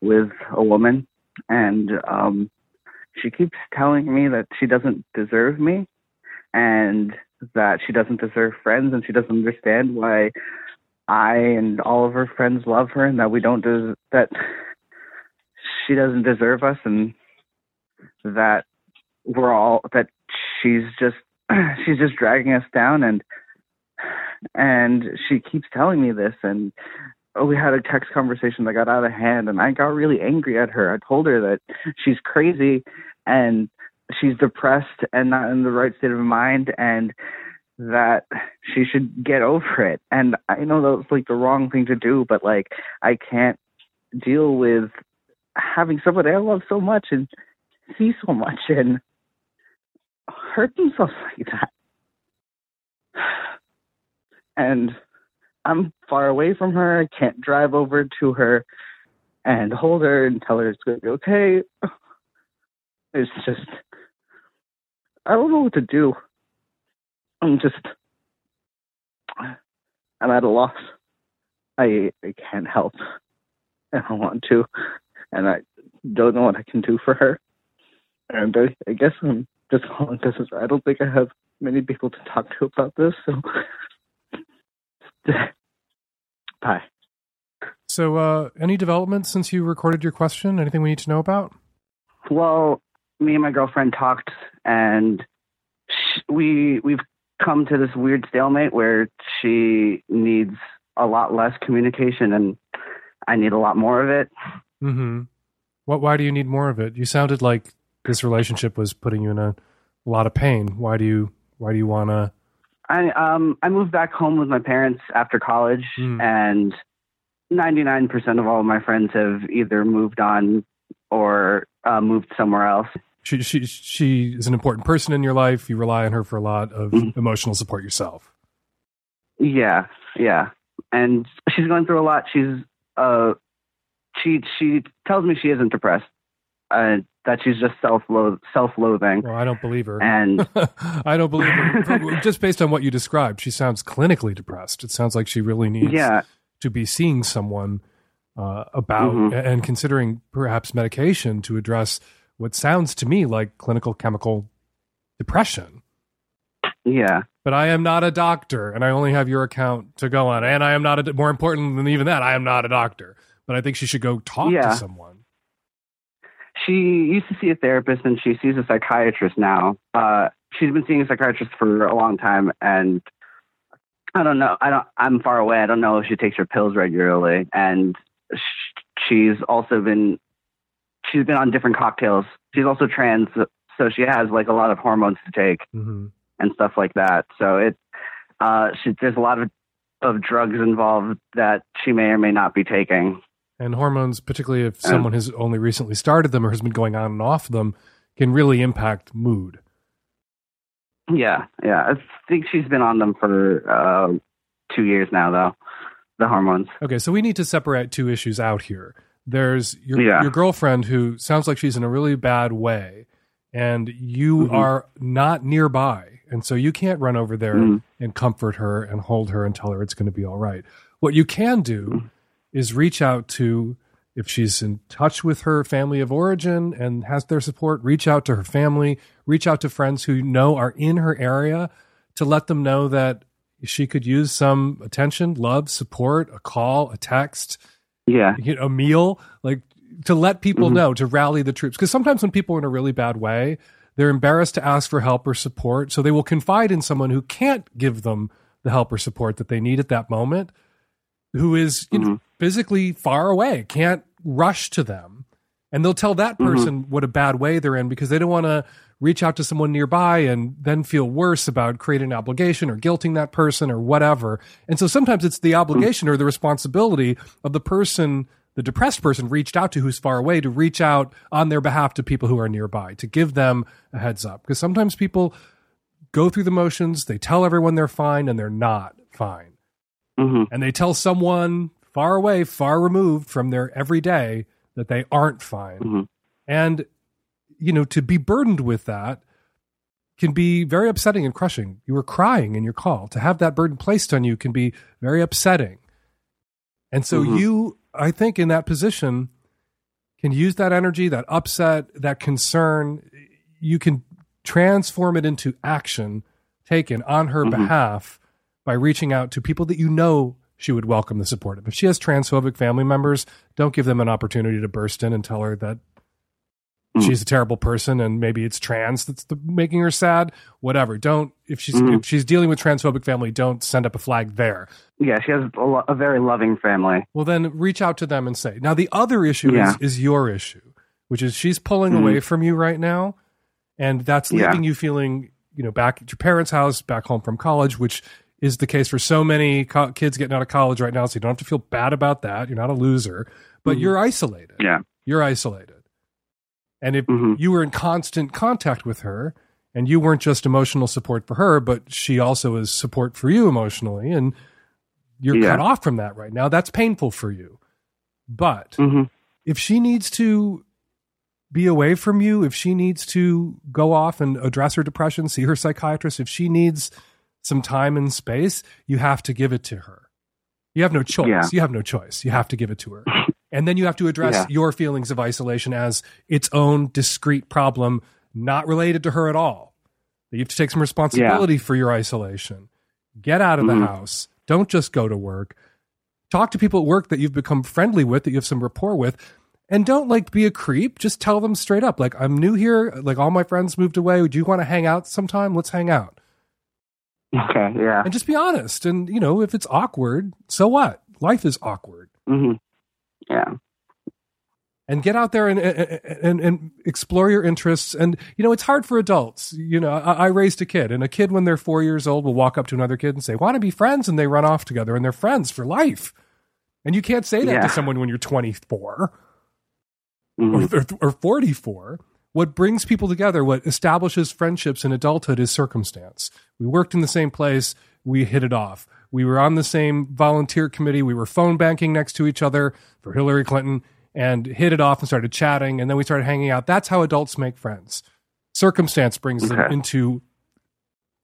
with a woman, and um, she keeps telling me that she doesn't deserve me and that she doesn't deserve friends and she doesn't understand why I and all of her friends love her and that we don't do that she doesn't deserve us and that we're all that she's just she's just dragging us down and and she keeps telling me this and oh, we had a text conversation that got out of hand and I got really angry at her. I told her that she's crazy and she's depressed and not in the right state of mind and that she should get over it. And I know that's like the wrong thing to do, but like I can't deal with having somebody I love so much and see so much and hurt themselves like that. And I'm far away from her. I can't drive over to her and hold her and tell her it's going to be okay. It's just, I don't know what to do. I'm just, I'm at a loss. I I can't help. I don't want to, and I don't know what I can do for her. And I, I guess I'm just calling because I don't think I have many people to talk to about this. So, bye.
So, uh, any developments since you recorded your question? Anything we need to know about?
Well, me and my girlfriend talked, and sh- we we've come to this weird stalemate where she needs a lot less communication, and I need a lot more of it.
Mm-hmm. What? Why do you need more of it? You sounded like this relationship was putting you in a, a lot of pain. Why do you? Why do you want to?
I um I moved back home with my parents after college, and ninety nine percent of all of my friends have either moved on or uh, moved somewhere else.
She she she is an important person in your life. You rely on her for a lot of emotional support yourself.
Yeah, yeah, and she's going through a lot. She's uh, she she tells me she isn't depressed, uh, that she's just self self loathing.
Well, I don't believe her,
and
I don't believe her. Just based on what you described, she sounds clinically depressed. It sounds like she really needs
Yeah.
to be seeing someone uh, about
Mhm.
and considering perhaps medication to address what sounds to me like clinical chemical depression.
Yeah.
But I am not a doctor, and I only have your account to go on. And I am not a, more important than even that. I am not a doctor. But I think she should go talk
Yeah.
to someone.
she used to see a therapist and she sees a psychiatrist now. Uh, she's been seeing a psychiatrist for a long time, and I don't know. I don't. I'm far away. I don't know if she takes her pills regularly, and she's also been she's been on different cocktails. She's also trans, so she has like a lot of hormones to take
Mm-hmm.
and stuff like that. So it uh, she, there's a lot of of drugs involved that she may or may not be taking.
And hormones, particularly if someone has only recently started them or has been going on and off them, can really impact mood.
Yeah, yeah. I think she's been on them for uh, two years now, though. The hormones.
Okay, so we need to separate two issues out here. There's your
Yeah.
your girlfriend who sounds like she's in a really bad way, and you
Mhm.
are not nearby, and so you can't run over there
Mhm.
and comfort her and hold her and tell her it's going to be all right. What you can do
Mm-hmm.
Is reach out to if she's in touch with her family of origin and has their support, reach out to her family, reach out to friends who know are in her area to let them know that she could use some attention, love, support, a call, a text,
Yeah.
you know, a meal, like to let people
Mhm.
know to rally the troops. Because sometimes when people are in a really bad way, they're embarrassed to ask for help or support, so they will confide in someone who can't give them the help or support that they need at that moment, who is you know, physically far away, can't rush to them, and they'll tell that
Mhm.
person what a bad way they're in because they don't want to reach out to someone nearby and then feel worse about creating an obligation or guilting that person or whatever. And so sometimes it's the obligation or the responsibility of the person, the depressed person reached out to who's far away to reach out on their behalf to people who are nearby, to give them a heads up. Because sometimes people go through the motions, they tell everyone they're fine and they're not fine.
Mm-hmm.
And they tell someone far away, far removed from their everyday that they aren't fine.
Mm-hmm.
And, you know, to be burdened with that can be very upsetting and crushing. You were crying in your call. To have that burden placed on you can be very upsetting. And so
Mhm.
you, I think, in that position, can use that energy, that upset, that concern. You can transform it into action taken on her
Mhm.
behalf by reaching out to people that you know she would welcome the support of. If she has transphobic family members, don't give them an opportunity to burst in and tell her that she's a terrible person and maybe it's trans that's the, making her sad. Whatever. Don't if she's
Mhm.
if she's dealing with transphobic family, don't send up a flag there.
Yeah, she has a, lo- a very loving family.
Well, then reach out to them and say. Now, the other issue
Yeah.
is, is your issue, which is she's pulling
Mhm.
away from you right now, and that's
Yeah.
leaving you feeling, you know, back at your parents' house, back home from college, which is the case for so many co- kids getting out of college right now. So you don't have to feel bad about that. You're not a loser, but
Mhm.
you're isolated.
Yeah.
You're isolated. And if
Mm-hmm.
you were in constant contact with her, and you weren't just emotional support for her, but she also is support for you emotionally, and you're
Yeah.
cut off from that right now. That's painful for you. But
Mm-hmm.
if she needs to be away from you, if she needs to go off and address her depression, see her psychiatrist, if she needs some time and space, you have to give it to her. You have no choice.
Yeah.
You have no choice. You have to give it to her. And then you have to address
Yeah.
your feelings of isolation as its own discrete problem, not related to her at all. You have to take some responsibility for your isolation. Get out of the mm-hmm. house. Don't just go to work. Talk to people at work that you've become friendly with, that you have some rapport with, and don't like be a creep. Just tell them straight up, like, I'm new here. Like, all my friends moved away. Do you want to hang out sometime? Let's hang out.
Okay, yeah.
And just be honest. And, you know, if it's awkward, so what? Life is awkward.
Mm-hmm. Yeah.
and get out there and, and and explore your interests. And you know, it's hard for adults. You know, I, I raised a kid, and a kid when they're four years old will walk up to another kid and say, "Want to be friends?" and they run off together, and they're friends for life. And you can't say that
Yeah.
to someone when you're 24
Mhm.
or, or 44. What brings people together, what establishes friendships in adulthood is circumstance. We worked in the same place, we hit it off. We were on the same volunteer committee, we were phone banking next to each other for Hillary Clinton and hit it off and started chatting and then we started hanging out. That's how adults make friends. Circumstance brings them into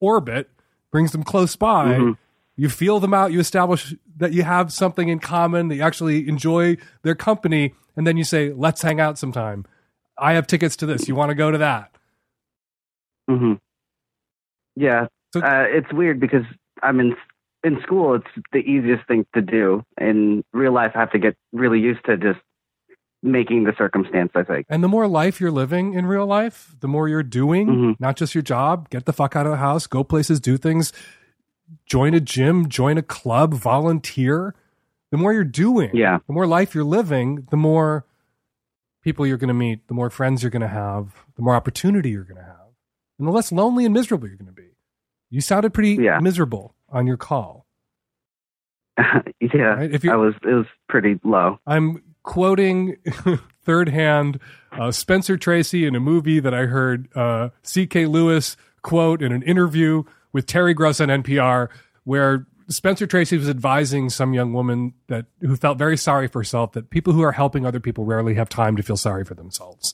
orbit, brings them close by.
Mhm.
You feel them out, you establish that you have something in common, that you actually enjoy their company, and then you say, let's hang out sometime. I have tickets to this. You want to go to that?
hmm Yeah, uh, it's weird because I'm in in school. It's the easiest thing to do. In real life, I have to get really used to just making the circumstance. I think.
And the more life you're living in real life, the more you're doing,
Mm-hmm.
not just your job, get the fuck out of the house, go places, do things, join a gym, join a club, volunteer. The more you're doing,
Yeah.
the more life you're living, the more people you're going to meet, the more friends you're going to have, the more opportunity you're going to have, and the less lonely and miserable you're going to be. You sounded pretty
Yeah.
miserable on your call.
yeah,
If you-
I was. It was pretty low.
I'm quoting third hand uh, Spencer Tracy in a movie that I heard uh, C.K. Lewis quote in an interview with Terry Gross on NPR, where Spencer Tracy was advising some young woman that who felt very sorry for herself that people who are helping other people rarely have time to feel sorry for themselves.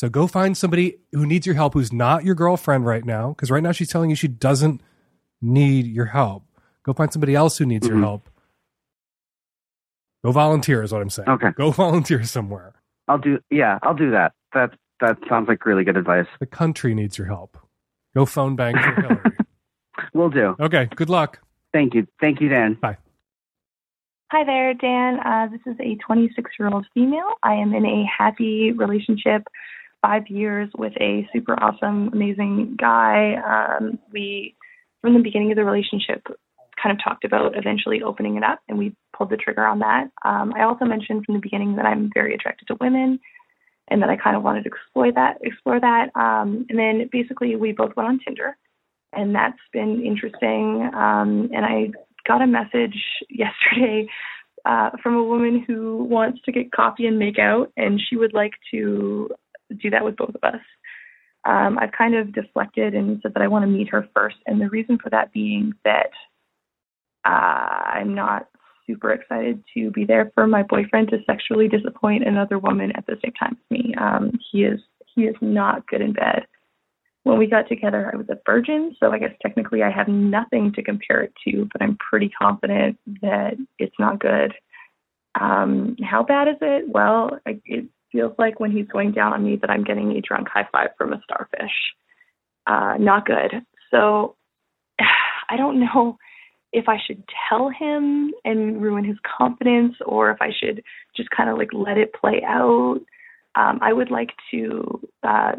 So go find somebody who needs your help who's not your girlfriend right now, because right now she's telling you she doesn't need your help. Go find somebody else who needs your mm-hmm. help. Go volunteer is what I'm saying.
Okay.
Go volunteer somewhere.
I'll do. Yeah, I'll do that. That that sounds like really good advice.
The country needs your help. Go phone bank for Hillary.
We'll do.
Okay. Good luck.
Thank you. Thank you, Dan.
Bye.
Hi there, Dan. Uh, this is a 26 year old female. I am in a happy relationship, five years with a super awesome, amazing guy. Um, we, from the beginning of the relationship, kind of talked about eventually opening it up, and we pulled the trigger on that. Um, I also mentioned from the beginning that I'm very attracted to women, and that I kind of wanted to explore that. Explore that, um, and then basically we both went on Tinder, and that's been interesting. Um, and I got a message yesterday uh, from a woman who wants to get coffee and make out, and she would like to do that with both of us. Um, I've kind of deflected and said that I want to meet her first, and the reason for that being that uh, I'm not super excited to be there for my boyfriend to sexually disappoint another woman at the same time as me. Um, he is he is not good in bed. When we got together, I was a virgin, so I guess technically I have nothing to compare it to, but I'm pretty confident that it's not good. Um, how bad is it? Well, it feels like when he's going down on me that I'm getting a drunk high five from a starfish. Uh, not good. So I don't know if I should tell him and ruin his confidence or if I should just kind of like let it play out. Um, I would like to uh,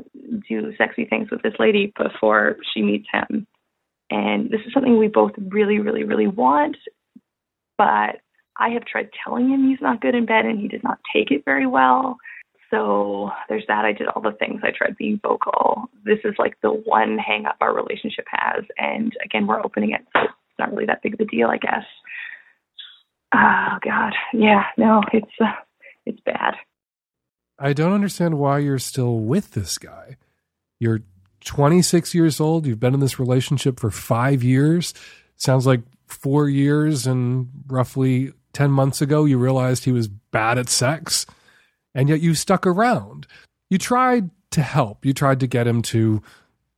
do sexy things with this lady before she meets him. And this is something we both really, really, really want. But I have tried telling him he's not good in bed and he did not take it very well. So there's that. I did all the things. I tried being vocal. This is like the one hang up our relationship has. And again, we're opening it. So it's not really that big of a deal, I guess. Oh, God. Yeah, no, it's, uh, it's bad.
I don't understand why you're still with this guy. You're 26 years old. You've been in this relationship for five years. Sounds like four years and roughly 10 months ago, you realized he was bad at sex, and yet you stuck around. You tried to help. You tried to get him to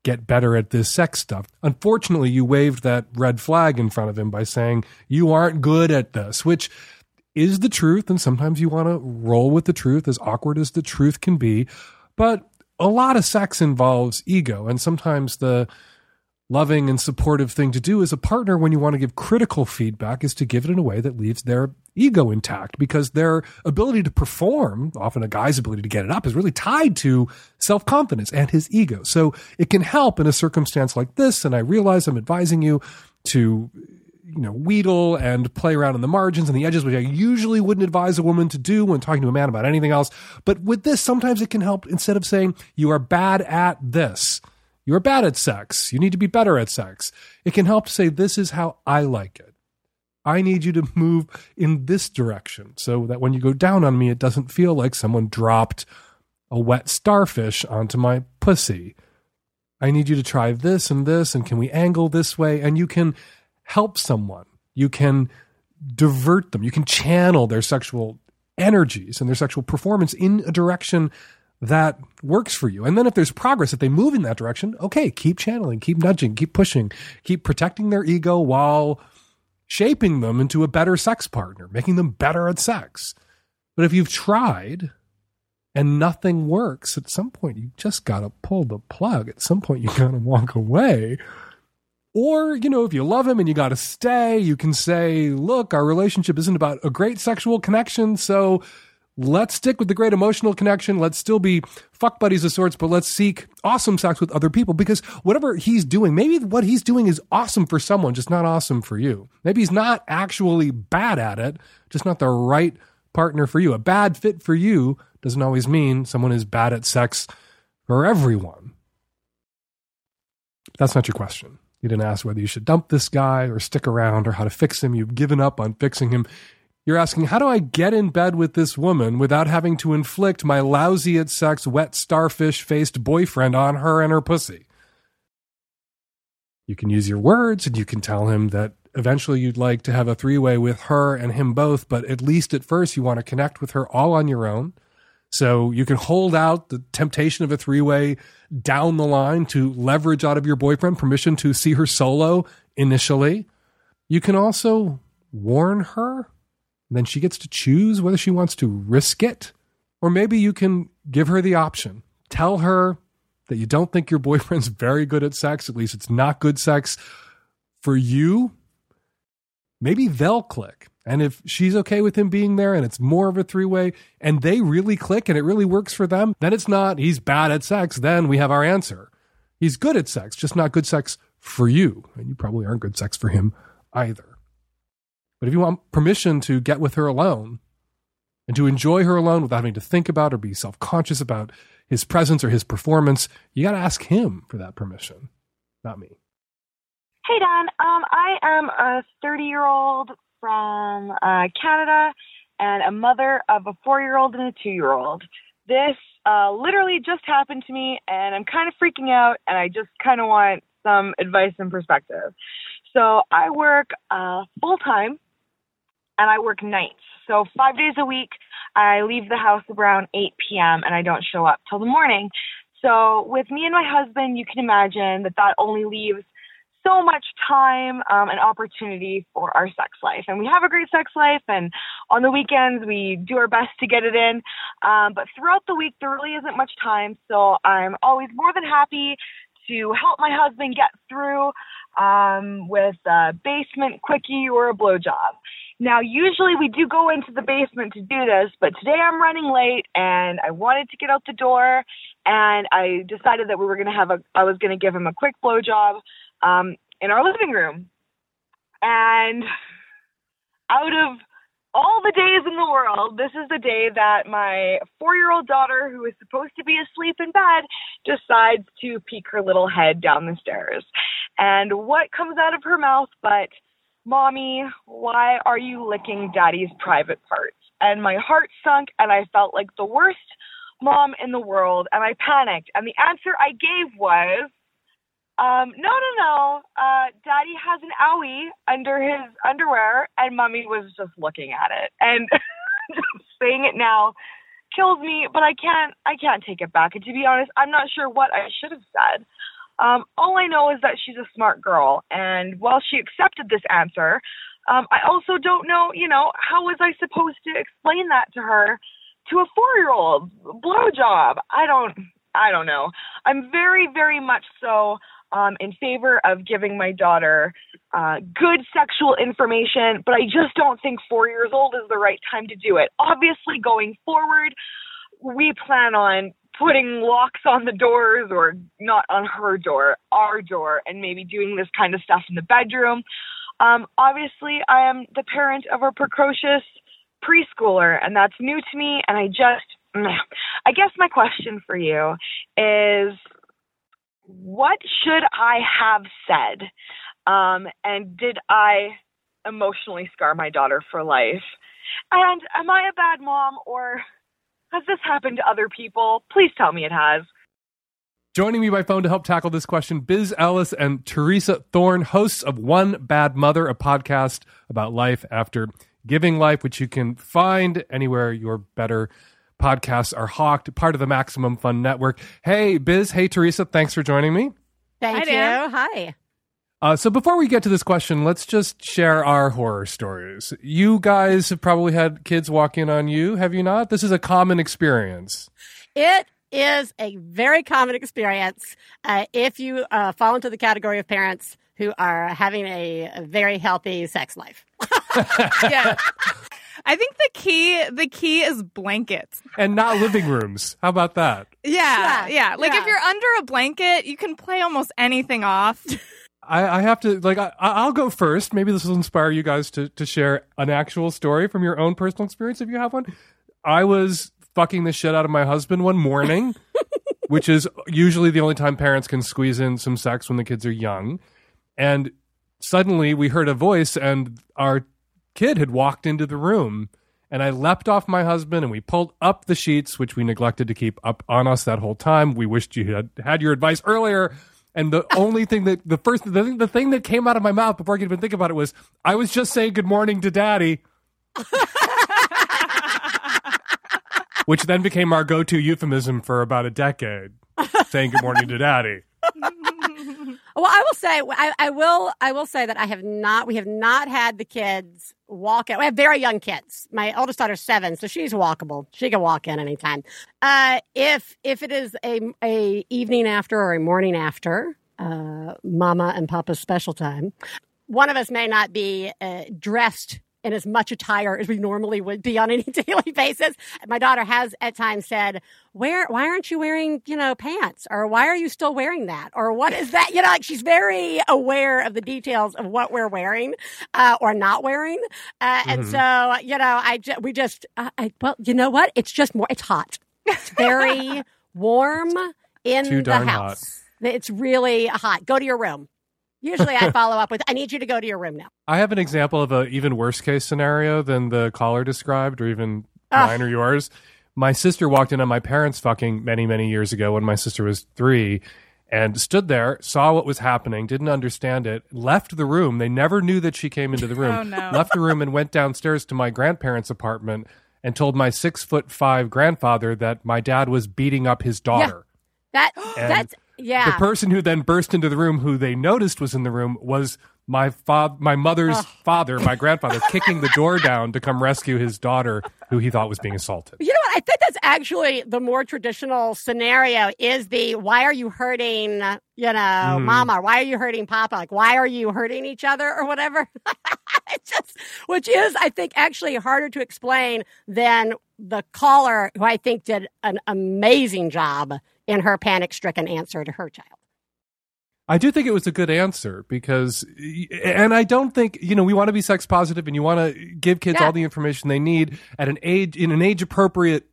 get better at this sex stuff. Unfortunately, you waved that red flag in front of him by saying, You aren't good at this, which is the truth. And sometimes you want to roll with the truth, as awkward as the truth can be. But a lot of sex involves ego. And sometimes the loving and supportive thing to do as a partner when you want to give critical feedback is to give it in a way that leaves their ego intact because their ability to perform, often a guy's ability to get it up, is really tied to self confidence and his ego. So it can help in a circumstance like this. And I realize I'm advising you to you know, wheedle and play around in the margins and the edges, which I usually wouldn't advise a woman to do when talking to a man about anything else. But with this, sometimes it can help instead of saying, you are bad at this, you are bad at sex, you need to be better at sex. It can help to say, this is how I like it. I need you to move in this direction so that when you go down on me, it doesn't feel like someone dropped a wet starfish onto my pussy. I need you to try this and this, and can we angle this way? And you can help someone. You can divert them. You can channel their sexual energies and their sexual performance in a direction that works for you. And then if there's progress, if they move in that direction, okay, keep channeling, keep nudging, keep pushing, keep protecting their ego while shaping them into a better sex partner, making them better at sex. But if you've tried and nothing works, at some point you just got to pull the plug. At some point you got to walk away. Or, you know, if you love him and you got to stay, you can say, look, our relationship isn't about a great sexual connection. So let's stick with the great emotional connection. Let's still be fuck buddies of sorts, but let's seek awesome sex with other people because whatever he's doing, maybe what he's doing is awesome for someone, just not awesome for you. Maybe he's not actually bad at it, just not the right partner for you. A bad fit for you doesn't always mean someone is bad at sex for everyone. That's not your question. You didn't ask whether you should dump this guy or stick around or how to fix him. You've given up on fixing him. You're asking, how do I get in bed with this woman without having to inflict my lousy at sex, wet starfish faced boyfriend on her and her pussy? You can use your words and you can tell him that eventually you'd like to have a three way with her and him both, but at least at first you want to connect with her all on your own. So you can hold out the temptation of a three way down the line to leverage out of your boyfriend permission to see her solo initially. You can also warn her. Then she gets to choose whether she wants to risk it. Or maybe you can give her the option. Tell her that you don't think your boyfriend's very good at sex, at least it's not good sex for you. Maybe they'll click. And if she's okay with him being there and it's more of a three way and they really click and it really works for them, then it's not he's bad at sex. Then we have our answer. He's good at sex, just not good sex for you. And you probably aren't good sex for him either. But if you want permission to get with her alone and to enjoy her alone without having to think about or be self conscious about his presence or his performance, you got to ask him for that permission, not me.
Hey, Don. Um, I am a 30 year old from uh, Canada and a mother of a four year old and a two year old. This uh, literally just happened to me, and I'm kind of freaking out, and I just kind of want some advice and perspective. So, I work uh, full time and I work nights. So five days a week, I leave the house around 8 p.m. and I don't show up till the morning. So with me and my husband, you can imagine that that only leaves so much time um, and opportunity for our sex life. And we have a great sex life, and on the weekends, we do our best to get it in. Um, but throughout the week, there really isn't much time. So I'm always more than happy to help my husband get through um, with a basement quickie or a blowjob. Now, usually we do go into the basement to do this, but today I'm running late and I wanted to get out the door and I decided that we were going to have a, I was going to give him a quick blowjob um, in our living room. And out of all the days in the world, this is the day that my four year old daughter, who is supposed to be asleep in bed, decides to peek her little head down the stairs. And what comes out of her mouth but, Mommy, why are you licking daddy's private parts? And my heart sunk and I felt like the worst mom in the world and I panicked. And the answer I gave was, um, no, no, no. Uh, daddy has an owie under his underwear and mommy was just looking at it. And saying it now kills me, but I can't, I can't take it back. And to be honest, I'm not sure what I should have said. Um, all I know is that she's a smart girl, and while she accepted this answer, um, I also don't know, you know, how was I supposed to explain that to her, to a four-year-old blowjob? I don't, I don't know. I'm very, very much so um, in favor of giving my daughter uh, good sexual information, but I just don't think four years old is the right time to do it. Obviously, going forward, we plan on putting locks on the doors or not on her door, our door, and maybe doing this kind of stuff in the bedroom. Um, obviously, I am the parent of a precocious preschooler, and that's new to me. And I just, I guess my question for you is what should I have said? Um, and did I emotionally scar my daughter for life? And am I a bad mom or has this happened to other people? Please tell me it has.
Joining me by phone to help tackle this question, Biz Ellis and Theresa Thorn, hosts of One Bad Mother, a podcast about life after giving life, which you can find anywhere your better podcasts are hawked, part of the Maximum Fun Network. Hey, Biz. Hey, Theresa. Thanks for joining me.
Thank
Hi,
you.
Dan.
Hi.
Uh, so before we get to this question, let's just share our horror stories. You guys have probably had kids walk in on you, have you not? This is a common experience.
It is a very common experience uh, if you uh, fall into the category of parents who are having a, a very healthy sex life.
yeah. I think the key the key is blankets.
And not living rooms. How about that?
Yeah, yeah.
Yeah,
Like
yeah.
if you're under a blanket, you can play almost anything off.
I, I have to like I, I'll go first. Maybe this will inspire you guys to to share an actual story from your own personal experience if you have one. I was fucking the shit out of my husband one morning, which is usually the only time parents can squeeze in some sex when the kids are young. And suddenly we heard a voice, and our kid had walked into the room. And I leapt off my husband, and we pulled up the sheets, which we neglected to keep up on us that whole time. We wished you had had your advice earlier. And the only thing that the first the, thing- the thing that came out of my mouth before I could even think about it was I was just saying good morning to daddy. which then became our go-to euphemism for about a decade, saying good morning to daddy.
Well, I will say, I, I will, I will say that I have not, we have not had the kids walk in. We have very young kids. My oldest daughter's seven, so she's walkable. She can walk in anytime. Uh, if, if it is a, a evening after or a morning after, uh, mama and papa's special time, one of us may not be uh, dressed in as much attire as we normally would be on any daily basis. My daughter has at times said, "Where? Why aren't you wearing, you know, pants? Or why are you still wearing that? Or what is that?" You know, like she's very aware of the details of what we're wearing uh, or not wearing. Uh, And
Mhm.
so, you know, I ju- we just, uh, I, well, you know what? It's just more. It's hot. It's very warm in the house. It's really hot. Go to your room. Usually, I follow up with, "I need you to go to your room now."
I have an example of an even worse case scenario than the caller described, or even
Ah.
mine or yours. My sister walked in on my parents fucking many, many years ago when my sister was three and stood there, saw what was happening, didn't understand it, left the room. They never knew that she came into the room.
Oh, no.
Left the room and went downstairs to my grandparents' apartment and told my six foot five grandfather that my dad was beating up his daughter.
That
And
that's yeah.
The person who then burst into the room, who they noticed was in the room, was my fa- my mother's father, my grandfather, kicking the door down to come rescue his daughter, who he thought was being assaulted.
You know what? I think that's actually the more traditional scenario is the why are you hurting, you know,
Mhm.
mama? Why are you hurting papa? Like, why are you hurting each other or whatever? just, which is, I think, actually harder to explain than the caller, who I think did an amazing job in her panic stricken answer to her child.
I do think it was a good answer because, and I don't think you know we want to be sex positive and you want to give kids
Yeah.
all the information they need at an age in an age appropriate.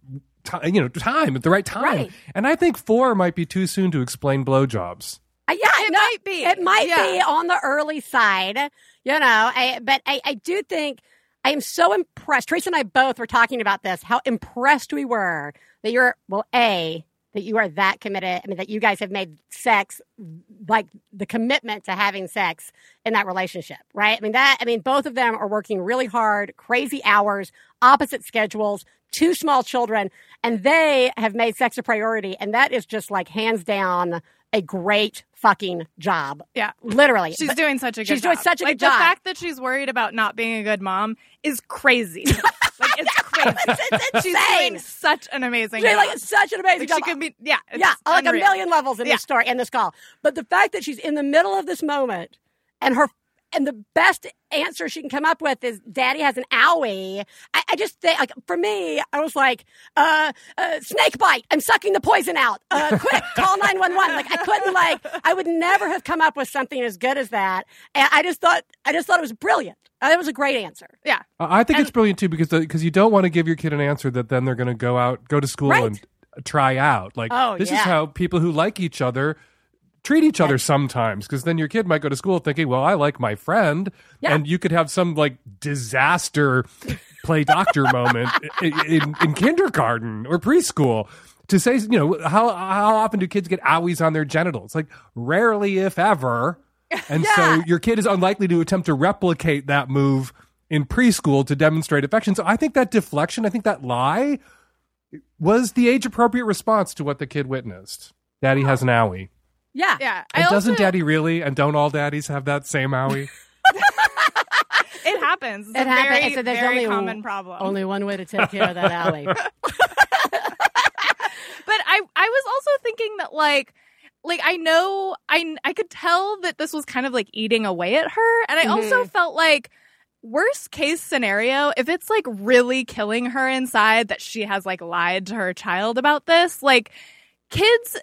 Time, you know, time at the right time,
Right.
and I think four might be too soon to explain blowjobs.
Uh, yeah, it might be. It might be on the early side, you know. I, but I, I do think I am so impressed. Theresa and I both were talking about this. How impressed we were that you're well, a that you are that committed. I mean, that you guys have made sex like the commitment to having sex in that relationship, right? I mean that. I mean, both of them are working really hard, crazy hours, opposite schedules, two small children, and they have made sex a priority, and that is just like hands down a great fucking job.
Yeah.
Literally.
She's
But
doing such a good job.
She's
job.
doing such a
like,
good job.
The fact that she's worried about not being a good mom is crazy. like it's crazy. it's She's doing such an amazing
She's
job.
like it's such an amazing
Like,
job.
She could be yeah, it's
yeah, like a million levels in
Yeah.
this story in this call. But the fact that she's in the middle of this moment and her and the best answer she can come up with is daddy has an owie. I, I just think like for me, I was like, uh, uh snake bite. I'm sucking the poison out. Uh quick, call 911. Like I couldn't like I would never have come up with something as good as that. And I just thought I just thought it was brilliant. That was a great answer.
Yeah.
I I think it's brilliant too because because you don't want to give your kid an answer that then they're going to go out, go to school
Right.
and try out. Like
Oh,
this is how people who like each other treat each other sometimes because then your kid might go to school thinking, "Well, I like my friend,"
Yeah.
and you could have some like disaster play doctor moment in, in, in kindergarten or preschool. To say, you know, how how often do kids get owies on their genitals? Like rarely, if ever. And so your kid is unlikely to attempt to replicate that move in preschool to demonstrate affection. So I think that deflection, I think that lie was the age appropriate response to what the kid witnessed. Daddy has an owie.
Yeah.
Yeah.
And
I
doesn't
also,
daddy really? And don't all daddies have that same owie?
it happens. It's
It
a
happens.
very,
It's a- there's
very
only
common problem.
Only one way to take care of that alley.
But I I was also thinking that like like I know I I could tell that this was kind of like eating away at her and I also
Mhm.
felt like worst case scenario if it's like really killing her inside that she has like lied to her child about this like kids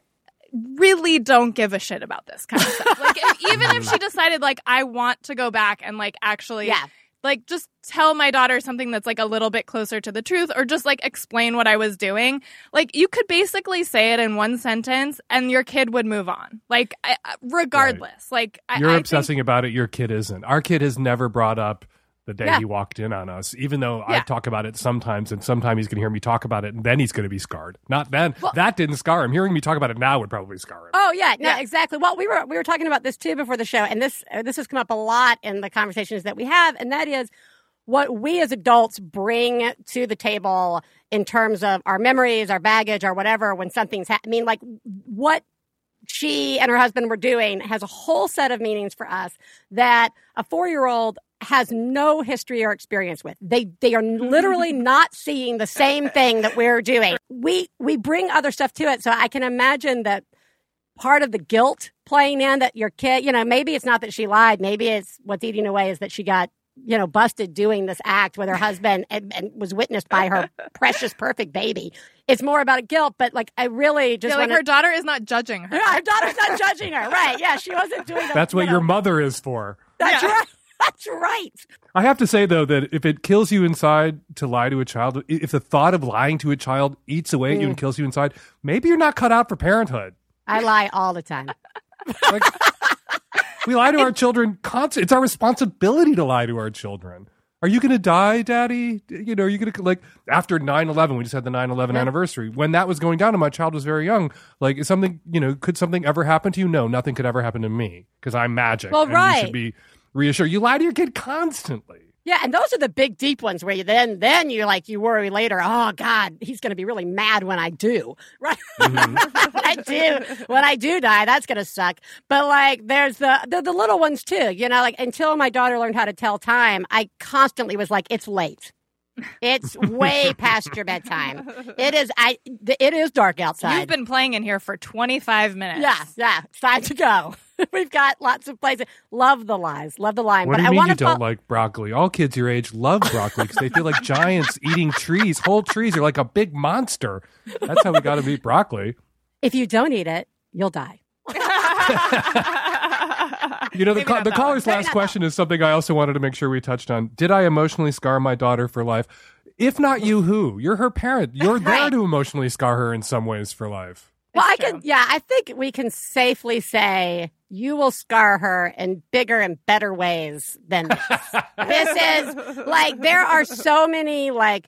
really don't give a shit about this kind of stuff like if, even if she decided like I want to go back and like actually
Yeah.
like just tell my daughter something that's like a little bit closer to the truth or just like explain what I was doing. Like you could basically say it in one sentence and your kid would move on. Like I, regardless. Like I,
You're
I
obsessing about it. Your kid isn't. Our kid has never brought up the day
Yeah.
he walked in on us, even though I talk about it sometimes, and sometimes he's going to hear me talk about it, and then he's going to be scarred. Not then. that didn't scar him. Hearing me talk about it now would probably scar him.
Oh yeah, no, exactly. Well, we were we were talking about this too before the show, and this uh, this has come up a lot in the conversations that we have, and that is what we as adults bring to the table in terms of our memories, our baggage, or whatever when something's. Ha- I mean, like what she and her husband were doing has a whole set of meanings for us that a four year old has no history or experience with. They they are literally not seeing the same thing that we're doing. We we bring other stuff to it. So I can imagine that part of the guilt playing in that your kid, you know, maybe it's not that she lied, maybe it's what's eating away is that she got you know, busted doing this act with her husband and, and was witnessed by her precious, perfect baby. It's more about a guilt, but like I really just
yeah, like
wanna-
her daughter is not judging her.
Yeah, her daughter's not judging her, right? Yeah, she wasn't doing. The,
That's what
you know,
your mother is for.
That's right. That's right.
I have to say though that if it kills you inside to lie to a child, if the thought of lying to a child eats away at you
Mm.
and kills you inside, maybe you're not cut out for parenthood.
I lie all the time.
We lie to our children constantly. It's our responsibility to lie to our children. Are you going to die, daddy? You know, are you going to, like, after 9 11, we just had the 9 11
Yeah.
anniversary. When that was going down and my child was very young, like, is something, you know, could something ever happen to you? No, nothing could ever happen to me because I'm magic.
Well, right.
Should be reassured. You lie to your kid constantly.
Yeah, and those are the big deep ones where you then then you like you worry later. Oh God, he's going to be really mad when I do. Right? Mm-hmm. when I do when I do die, that's going to suck. But like, there's the, the the little ones too. You know, like until my daughter learned how to tell time, I constantly was like, it's late. It's way past your bedtime. It is. I. It is dark outside.
You've been playing in here for 25 minutes.
Yeah, yeah. It's time to go. We've got lots of places. Love the lies. Love the line.
What
but
do you
I
mean
want
you
to
don't like broccoli? All kids your age love broccoli because they feel like giants eating trees. Whole trees are like a big monster. That's how we got to eat broccoli.
If you don't eat it, you'll die.
You know, the,
Maybe
ca- the caller's last question is something I also wanted to make sure we touched on. Did I emotionally scar my daughter for life? If not you, who? You're her parent. You're there to emotionally scar her in some ways for life.
Well, I can, yeah, I think we can safely say you will scar her in bigger and better ways than this. this is like, there are so many like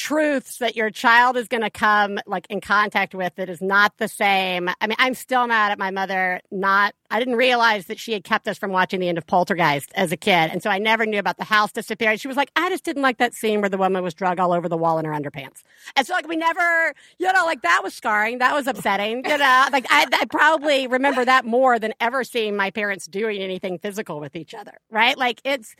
truths that your child is going to come like in contact with that is not the same. I mean, I'm still mad at my mother. Not, I didn't realize that she had kept us from watching the end of Poltergeist as a kid. And so I never knew about the house disappearing. She was like, I just didn't like that scene where the woman was drug all over the wall in her underpants. And so like we never, you know, like that was scarring. That was upsetting. You know, like I, I probably remember that more than ever seeing my parents doing anything physical with each other. Right? Like it's,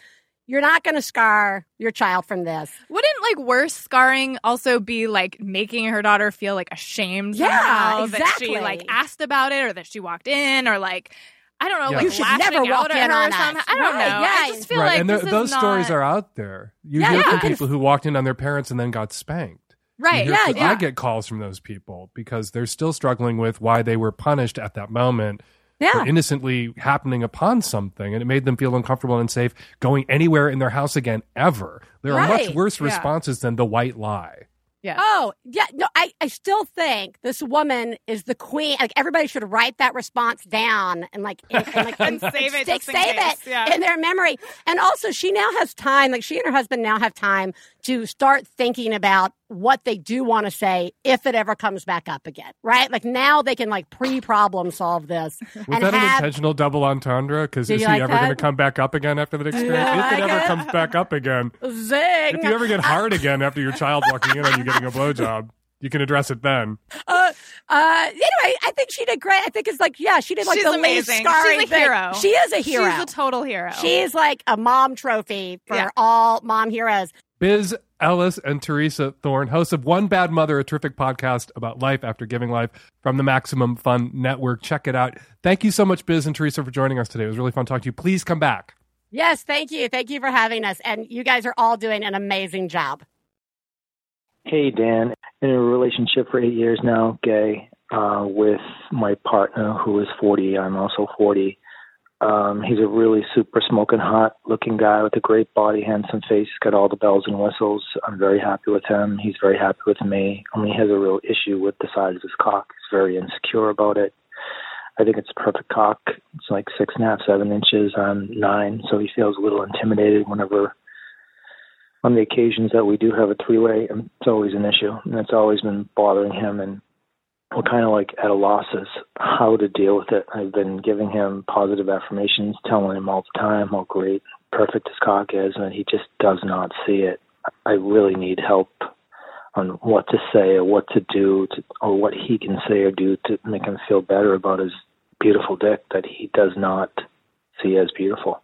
you're not going to scar your child from this.
Wouldn't like worse scarring also be like making her daughter feel like ashamed
Yeah,
somehow that
exactly.
she like asked about it or that she walked in or like I don't know,
Yeah.
like
You should
never walk in
her
on
or
us.
I don't
Right,
know.
yeah.
I just feel
right.
like
and th-
this is
those stories are out there. You
Yeah,
hear
yeah.
from people who walked in on their parents and then got spanked.
Right.
Hear
Yeah,
from-
yeah.
I get calls from those people because they're still struggling with why they were punished at that moment.
Yeah.
for innocently happening upon something, and it made them feel uncomfortable and unsafe going anywhere in their house again ever. There are much
Right.
worse
Yeah.
responses than the white lie.
Yeah.
Oh, yeah. No, I, I still think this woman is the queen. Like everybody should write that response down and like and, and, like
And save it
stick-
just in
save
case,
it
yeah.
in their memory. And also, she now has time. Like she and her husband now have time to start thinking about what they do want to say if it ever comes back up again. Right? Like now they can like pre-problem solve this
Was
and
that an intentional double entendre? Because is he
like
ever going to come back up again after that experience?
you
if it
like
ever
it?
comes back up again,
Zing!
if you ever get hard again after your child walking in on you getting a blowjob, you can address it then.
Uh, uh, anyway, I think she did great. I think it's like, yeah, she did like
She's
the
amazing.
least scarring
She's a
thing.
hero.
She is a hero.
She's a total hero.
She's like a mom trophy for
Yeah.
all mom heroes.
Biz Ellis and Theresa Thorn, hosts of One Bad Mother, a terrific podcast about life after giving life from the Maximum Fun Network. Check it out. Thank you so much, Biz and Theresa, for joining us today. It was really fun talking to you. Please come back.
Yes, thank you. Thank you for having us. And you guys are all doing an amazing job.
Hey, Dan. In a relationship for eight years now, gay, uh, with my partner who is 40. I'm also 40. Um, he's a really super smoking hot looking guy with a great body, handsome face. Got all the bells and whistles. I'm very happy with him. He's very happy with me. Only he has a real issue with the size of his cock. He's very insecure about it. I think it's a perfect cock. It's like six and a half, seven inches. I'm nine, so he feels a little intimidated whenever on the occasions that we do have a three way, um, it's always an issue, and it's always been bothering him. And we're kind of like at a loss as how to deal with it. I've been giving him positive affirmations, telling him all the time how great, perfect his cock is, and he just does not see it. I really need help on what to say or what to do to, or what he can say or do to make him feel better about his beautiful dick that he does not see as beautiful.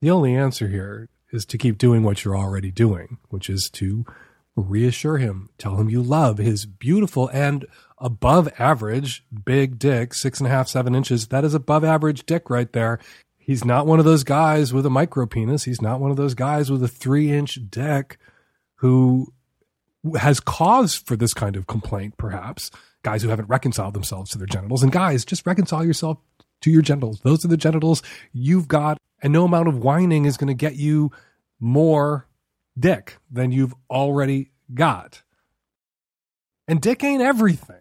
The only answer here is to keep doing what you're already doing, which is to reassure him, tell him you love his beautiful and above average big dick, six and a half, seven inches. That is above average dick right there. He's not one of those guys with a micro penis. He's not one of those guys with a three inch dick who has cause for this kind of complaint, perhaps. Guys who haven't reconciled themselves to their genitals. And guys, just reconcile yourself to your genitals. Those are the genitals you've got, and no amount of whining is going to get you more dick than you've already got. And dick ain't everything.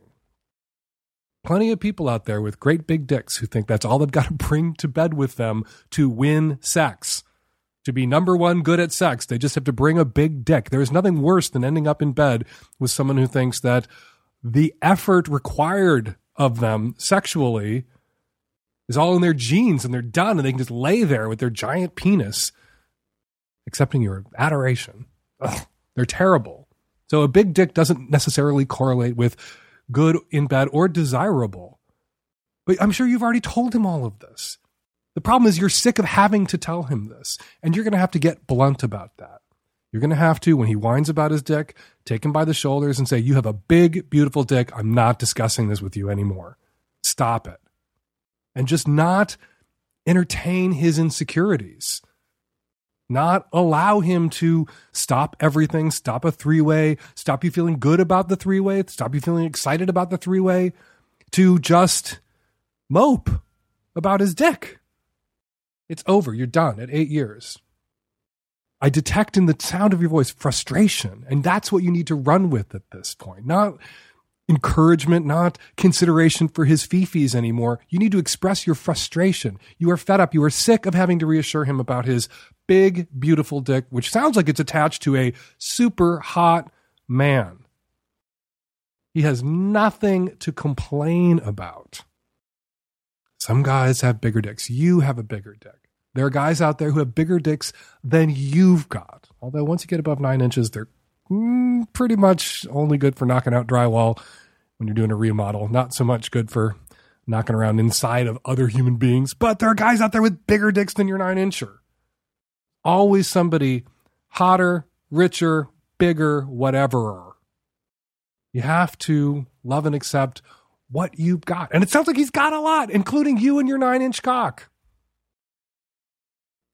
Plenty of people out there with great big dicks who think that's all they've got to bring to bed with them to win sex. To be number one good at sex, they just have to bring a big dick. There is nothing worse than ending up in bed with someone who thinks that the effort required of them sexually is all in their genes and they're done and they can just lay there with their giant penis accepting your adoration. Ugh, they're terrible. So a big dick doesn't necessarily correlate with good in bed or desirable. But I'm sure you've already told him all of this. The problem is you're sick of having to tell him this, and you're going to have to get blunt about that. You're going to have to, when he whines about his dick, take him by the shoulders and say, You have a big, beautiful dick. I'm not discussing this with you anymore. Stop it. And just not entertain his insecurities not allow him to stop everything, stop a three way, stop you feeling good about the three way, stop you feeling excited about the three way, to just mope about his dick. It's over. You're done at eight years. I detect in the sound of your voice frustration, and that's what you need to run with at this point. Not encouragement, not consideration for his fifis anymore. You need to express your frustration. You are fed up. You are sick of having to reassure him about his big, beautiful dick, which sounds like it's attached to a super hot man. He has nothing to complain about. Some guys have bigger dicks. You have a bigger dick. There are guys out there who have bigger dicks than you've got. Although once you get above nine inches, they're mm, pretty much only good for knocking out drywall when you're doing a remodel. Not so much good for knocking around inside of other human beings. But there are guys out there with bigger dicks than your nine incher always somebody hotter, richer, bigger, whatever. You have to love and accept what you've got. And it sounds like he's got a lot, including you and your nine inch cock.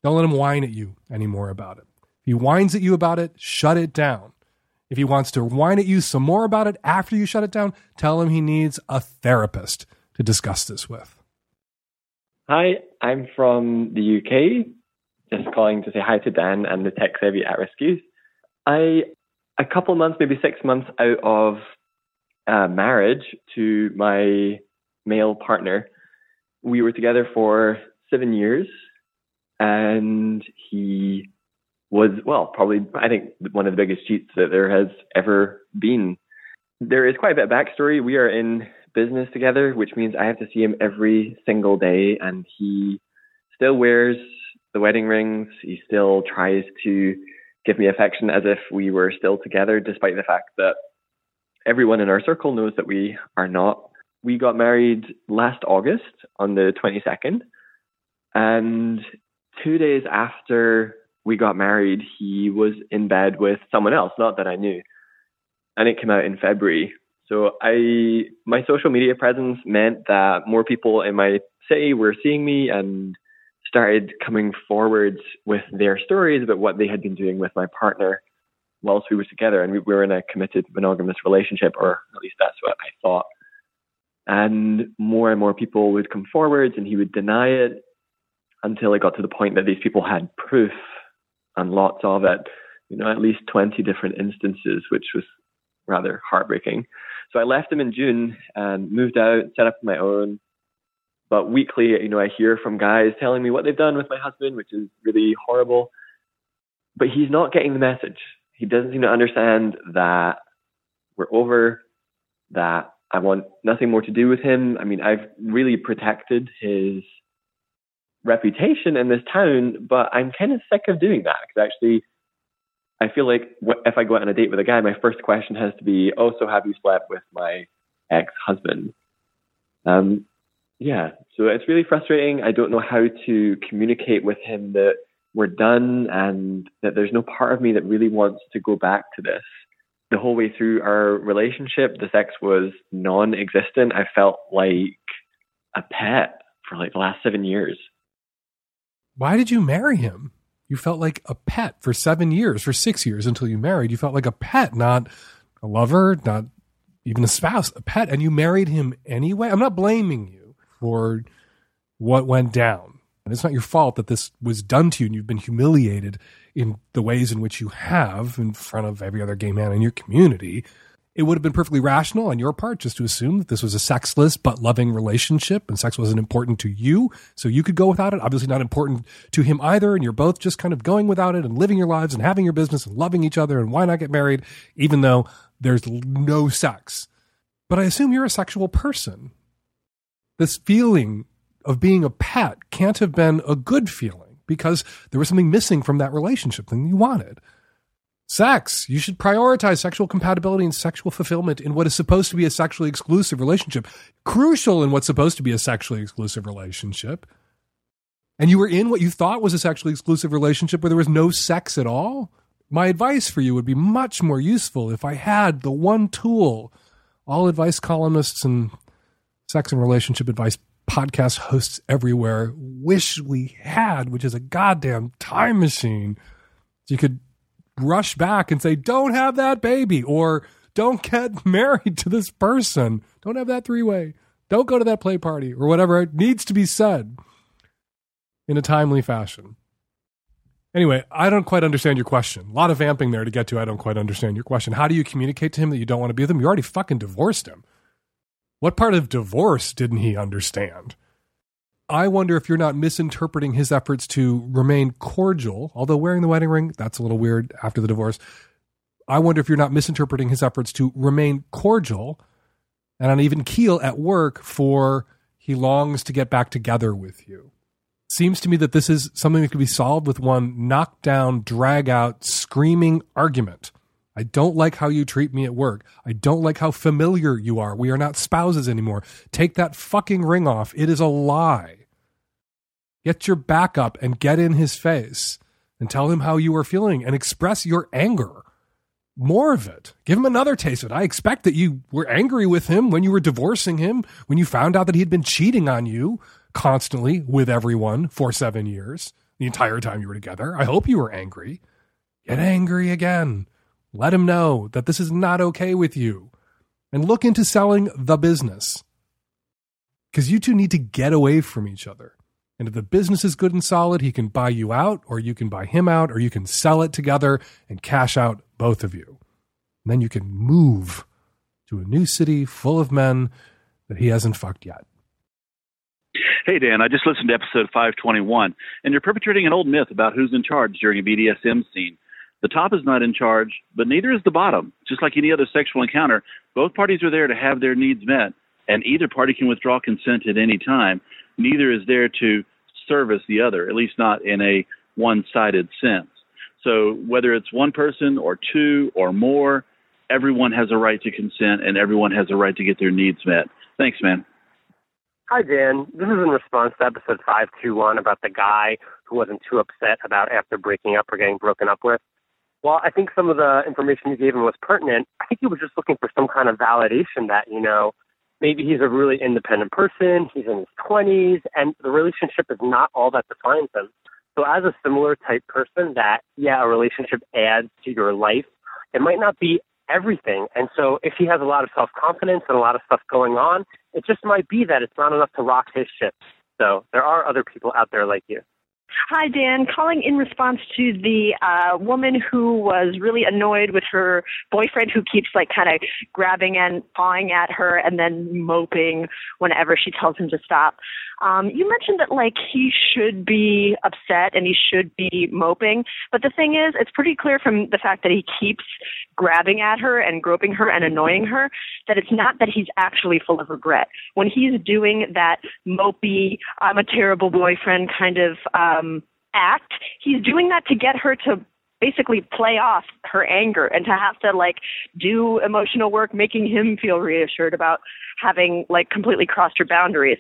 Don't let him whine at you anymore about it. If he whines at you about it, shut it down. If he wants to whine at you some more about it after you shut it down, tell him he needs a therapist to discuss this with.
Hi, I'm from the UK just calling to say hi to Dan and the tech savvy at risk youth. I, a couple months, maybe six months out of uh, marriage to my male partner, we were together for seven years, and he was well, probably I think one of the biggest cheats that there has ever been. There is quite a bit of backstory. We are in business together, which means I have to see him every single day, and he still wears the wedding rings. He still tries to give me affection as if we were still together, despite the fact that everyone in our circle knows that we are not. We got married last August on the 22nd. And two days after we got married, he was in bed with someone else, not that I knew. And it came out in February. So I, my social media presence meant that more people in my city were seeing me and started coming forward with their stories about what they had been doing with my partner whilst we were together. And we were in a committed monogamous relationship, or at least that's what I thought. And more and more people would come forward and he would deny it. until it got to the point that these people had proof and lots of it, you know, at least 20 different instances, which was rather heartbreaking. So I left him in June and moved out, set up my own. But weekly, you know, I hear from guys telling me what they've done with my husband, which is really horrible. But he's not getting the message. He doesn't seem to understand that we're over, that I want nothing more to do with him. I mean, I've really protected his reputation in this town, but I'm kind of sick of doing that because actually, I feel like if I go out on a date with a guy, my first question has to be, "Oh, so have you slept with my ex-husband?" Um, yeah, so it's really frustrating. I don't know how to communicate with him that we're done and that there's no part of me that really wants to go back to this. The whole way through our relationship, the sex was non-existent. I felt like a pet for like the last seven years.
Why did you marry him? You felt like a pet for seven years, for six years until you married. You felt like a pet, not a lover, not even a spouse, a pet. And you married him anyway. I'm not blaming you for what went down. And it's not your fault that this was done to you and you've been humiliated in the ways in which you have in front of every other gay man in your community it would have been perfectly rational on your part just to assume that this was a sexless but loving relationship and sex wasn't important to you. So you could go without it. Obviously not important to him either. And you're both just kind of going without it and living your lives and having your business and loving each other. And why not get married even though there's no sex? But I assume you're a sexual person. This feeling of being a pet can't have been a good feeling because there was something missing from that relationship that you wanted. Sex. You should prioritize sexual compatibility and sexual fulfillment in what is supposed to be a sexually exclusive relationship. Crucial in what's supposed to be a sexually exclusive relationship. And you were in what you thought was a sexually exclusive relationship where there was no sex at all. My advice for you would be much more useful if I had the one tool all advice columnists and sex and relationship advice podcast hosts everywhere wish we had, which is a goddamn time machine. So you could rush back and say, don't have that baby or don't get married to this person. Don't have that three way. Don't go to that play party or whatever it needs to be said in a timely fashion. Anyway, I don't quite understand your question. A lot of vamping there to get to. I don't quite understand your question. How do you communicate to him that you don't want to be with him? You already fucking divorced him. What part of divorce didn't he understand? I wonder if you're not misinterpreting his efforts to remain cordial, although wearing the wedding ring, that's a little weird after the divorce. I wonder if you're not misinterpreting his efforts to remain cordial and on even keel at work for he longs to get back together with you. Seems to me that this is something that could be solved with one knockdown, drag out, screaming argument. I don't like how you treat me at work. I don't like how familiar you are. We are not spouses anymore. Take that fucking ring off. It is a lie. Get your back up and get in his face and tell him how you are feeling and express your anger. More of it. Give him another taste of it. I expect that you were angry with him when you were divorcing him, when you found out that he had been cheating on you constantly with everyone for seven years, the entire time you were together. I hope you were angry. Get angry again let him know that this is not okay with you and look into selling the business. Because you two need to get away from each other. And if the business is good and solid, he can buy you out, or you can buy him out, or you can sell it together and cash out both of you. And then you can move to a new city full of men that he hasn't fucked yet.
Hey, Dan, I just listened to episode 521, and you're perpetrating an old myth about who's in charge during a BDSM scene. The top is not in charge, but neither is the bottom. Just like any other sexual encounter, both parties are there to have their needs met, and either party can withdraw consent at any time. Neither is there to service the other, at least not in a one sided sense. So whether it's one person or two or more, everyone has a right to consent and everyone has a right to get their needs met. Thanks, man.
Hi, Dan. This is in response to episode 521 about the guy who wasn't too upset about after breaking up or getting broken up with. Well, I think some of the information you gave him was pertinent. I think he was just looking for some kind of validation that, you know, maybe he's a really independent person, he's in his 20s, and the relationship is not all that defines him. So, as a similar type person, that, yeah, a relationship adds to your life, it might not be everything. And so, if he has a lot of self confidence and a lot of stuff going on, it just might be that it's not enough to rock his ship. So, there are other people out there like you.
Hi, Dan. Calling in response to the uh, woman who was really annoyed with her boyfriend who keeps like kind of grabbing and pawing at her and then moping whenever she tells him to stop. Um, you mentioned that like he should be upset and he should be moping, but the thing is, it's pretty clear from the fact that he keeps grabbing at her and groping her and annoying her that it's not that he's actually full of regret. When he's doing that mopey, I'm a terrible boyfriend kind of um, act, he's doing that to get her to basically play off her anger and to have to like do emotional work making him feel reassured about having like completely crossed her boundaries.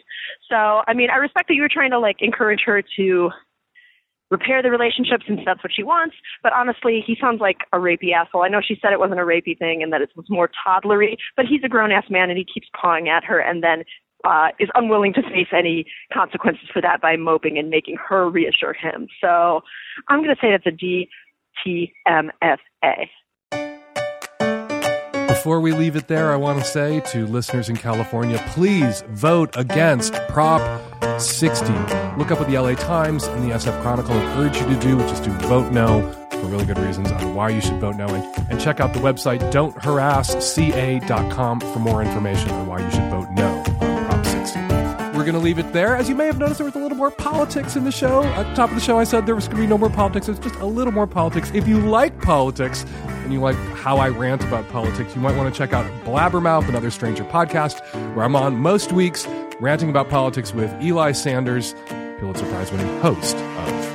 So, I mean, I respect that you were trying to like encourage her to repair the relationship since that's what she wants. But honestly, he sounds like a rapey asshole. I know she said it wasn't a rapey thing and that it was more toddlery, but he's a grown ass man and he keeps pawing at her and then uh, is unwilling to face any consequences for that by moping and making her reassure him. So I'm going to say that's a DTMFA.
Before we leave it there, I want to say to listeners in California, please vote against Prop 60. Look up what the LA Times and the SF Chronicle urge you to do, which is to vote no for really good reasons on why you should vote no. And, and check out the website don'tharassca.com for more information on why you should vote no on Prop 60. We're going to leave it there. As you may have noticed, there was a little more politics in the show. At the top of the show, I said there was going to be no more politics. It's just a little more politics. If you like politics and you like how I rant about politics, you might want to check out Blabbermouth, another Stranger podcast, where I'm on most weeks ranting about politics with Eli Sanders, Pulitzer Prize winning host of.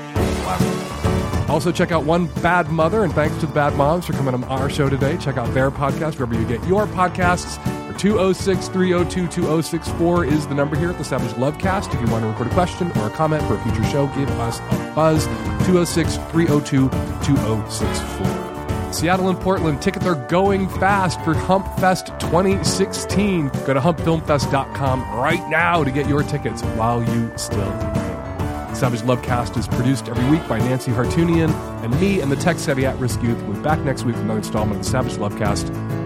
Also, check out One Bad Mother, and thanks to the Bad Moms for coming on our show today. Check out their podcast wherever you get your podcasts. 206 302 2064 is the number here at the Savage Lovecast. If you want to record a question or a comment for a future show, give us a buzz 206 302 2064. Seattle and Portland tickets are going fast for Hump Fest 2016. Go to humpfilmfest.com right now to get your tickets while you still can. Savage Lovecast is produced every week by Nancy Hartunian and me and the tech savvy at risk youth. We'll be back next week with another installment of the Savage Lovecast.